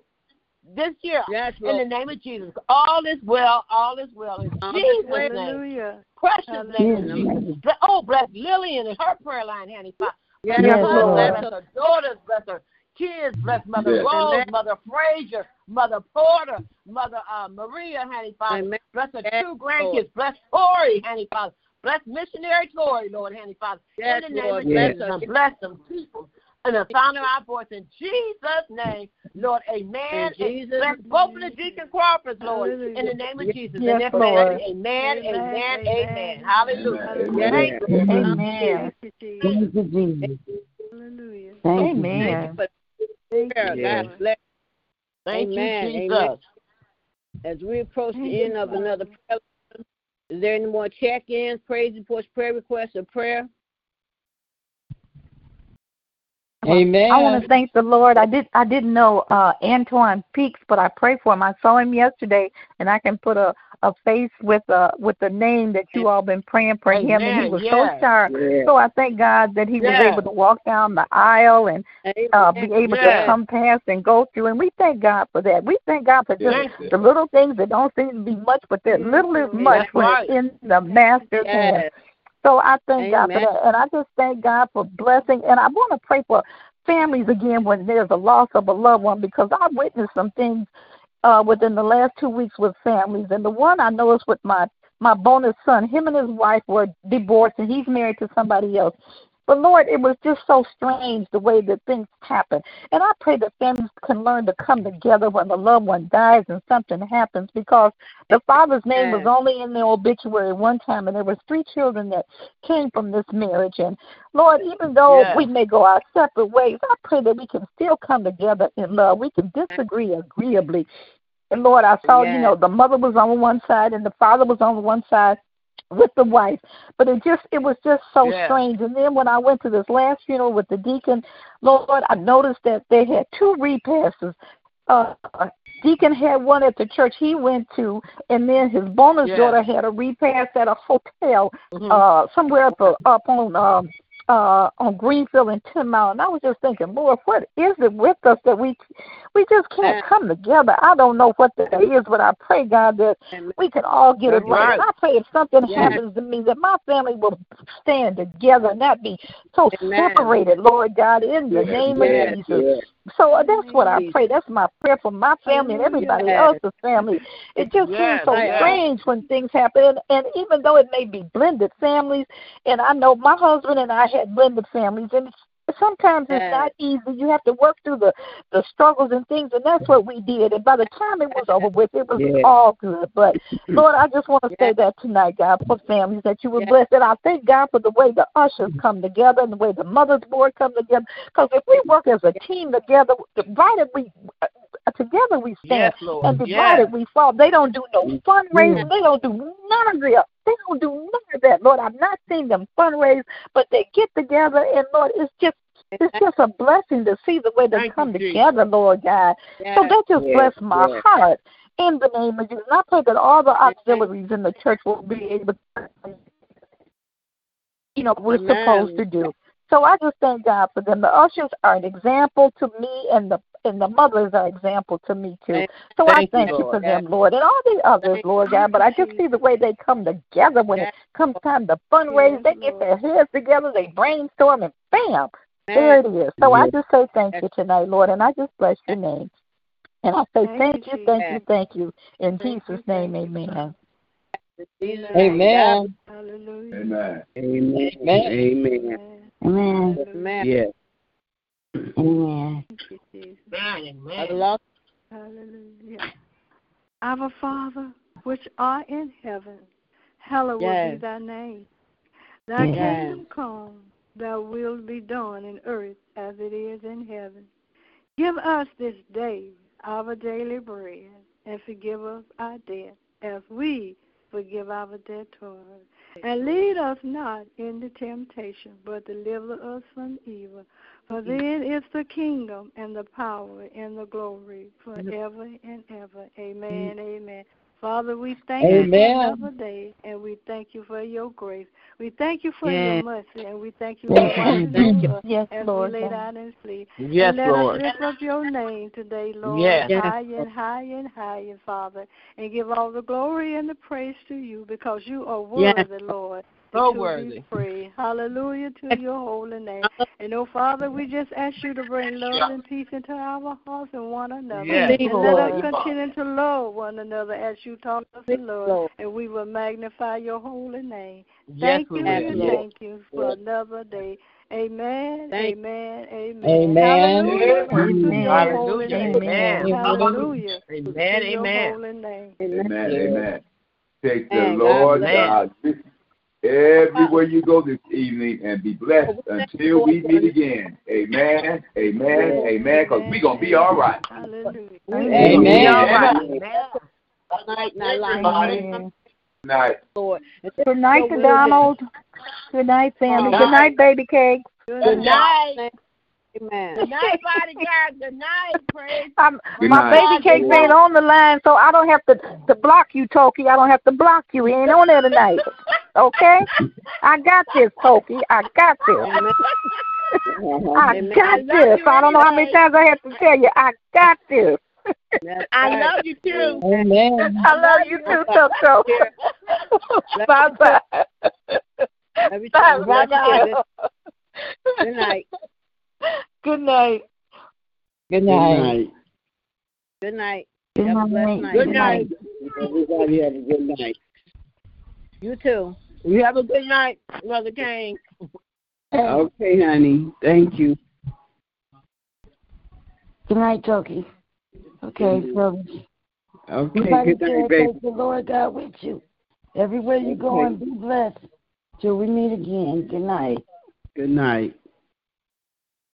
this year. Yes, In the name of Jesus. All is well, all is well. In Jesus' well. name. Hallelujah. Precious name of Jesus. Oh, bless Lillian and her prayer line, Heavenly Father. Yes, Yes, Bless her, Lord. bless her daughters, bless her kids, bless Mother Yes. Rose, Amen. Mother Frazier, Mother Porter, Mother uh, Maria, Honey Father. Amen. Bless her Yes, two grandkids. Bless Tori, Honey Father. Bless missionary Tori, Lord, Honey Father. Yes, In the name Lord. of Jesus, her. and bless them, keep them. And the sound of our voice in Jesus' name, Lord, amen. In Jesus' Bless both of the Deacon Crawfords, Lord, in the name of Jesus. Yes, and their Lord. family. Amen, amen, Amen, amen. amen. Hallelujah. Amen. Thank you. Amen. Thank you, Jesus. Thank you, Jesus. Hallelujah. Amen. Thank prayer. you, Yes. God bless. Thank Amen, you, Jesus. amen. As we approach Thank the you, end of Father. another prayer, lesson, is there any more check-ins, praise reports, prayer requests, or prayer? Amen. I want to thank the Lord. I did I didn't know uh Antoine Peaks, but I pray for him. I saw him yesterday and I can put a a face with uh with the name that you all been praying for him and he was yes. so sharp. Yeah. So I thank God that he was able to walk down the aisle and uh be able to come past and go through and we thank God for that. We thank God for just Thank the little things that don't seem to be much, but that little is much That's when right. it's in the master's hand. So I thank God for that. And I just thank God for blessing. And I want to pray for families again when there's a loss of a loved one because I've witnessed some things uh, within the last two weeks with families. And the one I know is with my my bonus son. Him and his wife were divorced, and he's married to somebody else. But Lord, it was just so strange the way that things happen. And I pray that families can learn to come together when the loved one dies and something happens because the father's name was only in the obituary one time, and there was three children that came from this marriage. And Lord, even though Yes. we may go our separate ways, I pray that we can still come together in love. We can disagree agreeably. And Lord, I saw, you know, the mother was on one side and the father was on one side with the wife. But it just it was just so Yes. strange. And then when I went to this last funeral with the deacon, Lord, I noticed that they had two repasses. Uh Deacon had one at the church he went to, and then his bonus Yes. daughter had a repast at a hotel Mhm. uh somewhere up uh, up on um uh on Greenfield and Ten Mile and I was just thinking, Lord, what is it with us that we we just can't come together? I don't know what that is, but I pray God that we can all get it right. And I pray if something Yes. happens to me that my family will stand together and not be so Amen. separated, Lord God, in the name Yes. of Jesus. So uh, that's what I pray. That's my prayer for my family and everybody Yes. else's family. It just Yes, seems so yes. strange when things happen. And, and even though it may be blended families, and I know my husband and I had blended families, and it's, sometimes it's Yes. not easy. You have to work through the the struggles and things, and that's what we did. And by the time it was over with, it was Yes. all good. But Lord, I just want to say that tonight, God, for families that you would Yes. bless. And I thank God for the way the ushers come together and the way the mothers board come together. Because if we work as a team together, divided we uh, together we stand, Yes, and divided Yes. we fall. They don't do no fundraising. They don't do none of the. They don't do none of that, Lord. I've not seen them fundraise, but they get together, and Lord, it's just. It's just a blessing to see the way they Thank come Jesus. together, Lord God. So that just Yes, bless my yes. heart in the name of Jesus. And I pray that all the auxiliaries in the church will be able to, you know, we're Amen. supposed to do. So I just thank God for them. The ushers are an example to me, and the and the mothers are an example to me too. Thank- So I thank you, Lord. for them, Lord, and all the others, Thank Lord God. But I just see the way they come together when it comes time to fundraise. Yes, They get their heads together, they brainstorm, and bam, there it is. So I just say thank you tonight, Lord, and I just bless your name. And I say Thank thank you, you, thank you, Jesus. thank you. In Thank Jesus' you, name, thank you, amen. Jesus. Amen. Hallelujah. Amen. Amen. Amen. Amen. Amen. Yes. Amen. Thank you, Jesus. Amen. Are the Amen. lost? Hallelujah. Our Father, which art in heaven, hallowed be Yes. thy name. Thy Yes. kingdom come, thy will be done in earth as it is in heaven. Give us this day our daily bread, and forgive us our debt as we forgive our debtors. And lead us not into temptation, but deliver us from evil. For then is the kingdom and the power and the glory forever and ever. Amen. Amen. Father, we thank you for another day, and we thank you for your grace. We thank you for Yes. your mercy, and we thank you for Thank watching you. over us Yes, as Lord we lay God. down and sleep. Yes, and let Lord. us lift up your name today, Lord, Yes. Yes. higher and higher and higher, Father, and give all the glory and the praise to you because you are Yes. worthy, Lord. So worthy. Be praised. Hallelujah to your holy name. And oh Father, we just ask you to bring love and peace into our hearts and one another. Yes. And Lord. let us continue to love one another as you taught us to love. Lord. And we will magnify your holy name. Thank we you and Yes. thank you for another day. Amen. Thank- Amen. Amen. Amen. Hallelujah. Amen. To your holy Hallelujah. name. Amen. Hallelujah. Amen. To your Amen. holy name. Amen. Amen. Take the Amen. Lord God with you everywhere you go this evening and be blessed until we meet again. Amen. Amen. Amen. Because we're going to be all right. Hallelujah. Amen. All right. Good night, and I like Night. Lord. Good night to Donald. Good night, family. Good night, baby cake. Good night. Amen. Good night, bodyguard. Good night. Praise. Um, Good my night. baby cakes ain't on the line, so I don't have to to block you, Toki. I don't have to block you. He ain't on there tonight. Okay? I got this, Toki. I got this. I Amen. got I this. you I don't know how many times I have to tell you. I got this. That's I love you too. Amen. I love you too, Toto. bye bye. Bye bye. Good night. Good night. Good Good night. Good night. Good Have a night. night. Good night. Everybody have a good night. You too. You have a good night, Mother Kane. Okay, honey. Thank you. Good night, Toki. Okay, so Okay, everybody good night, said, baby. take the Lord God with you. Everywhere you go Okay. and be blessed till we meet again. Good night. Good night.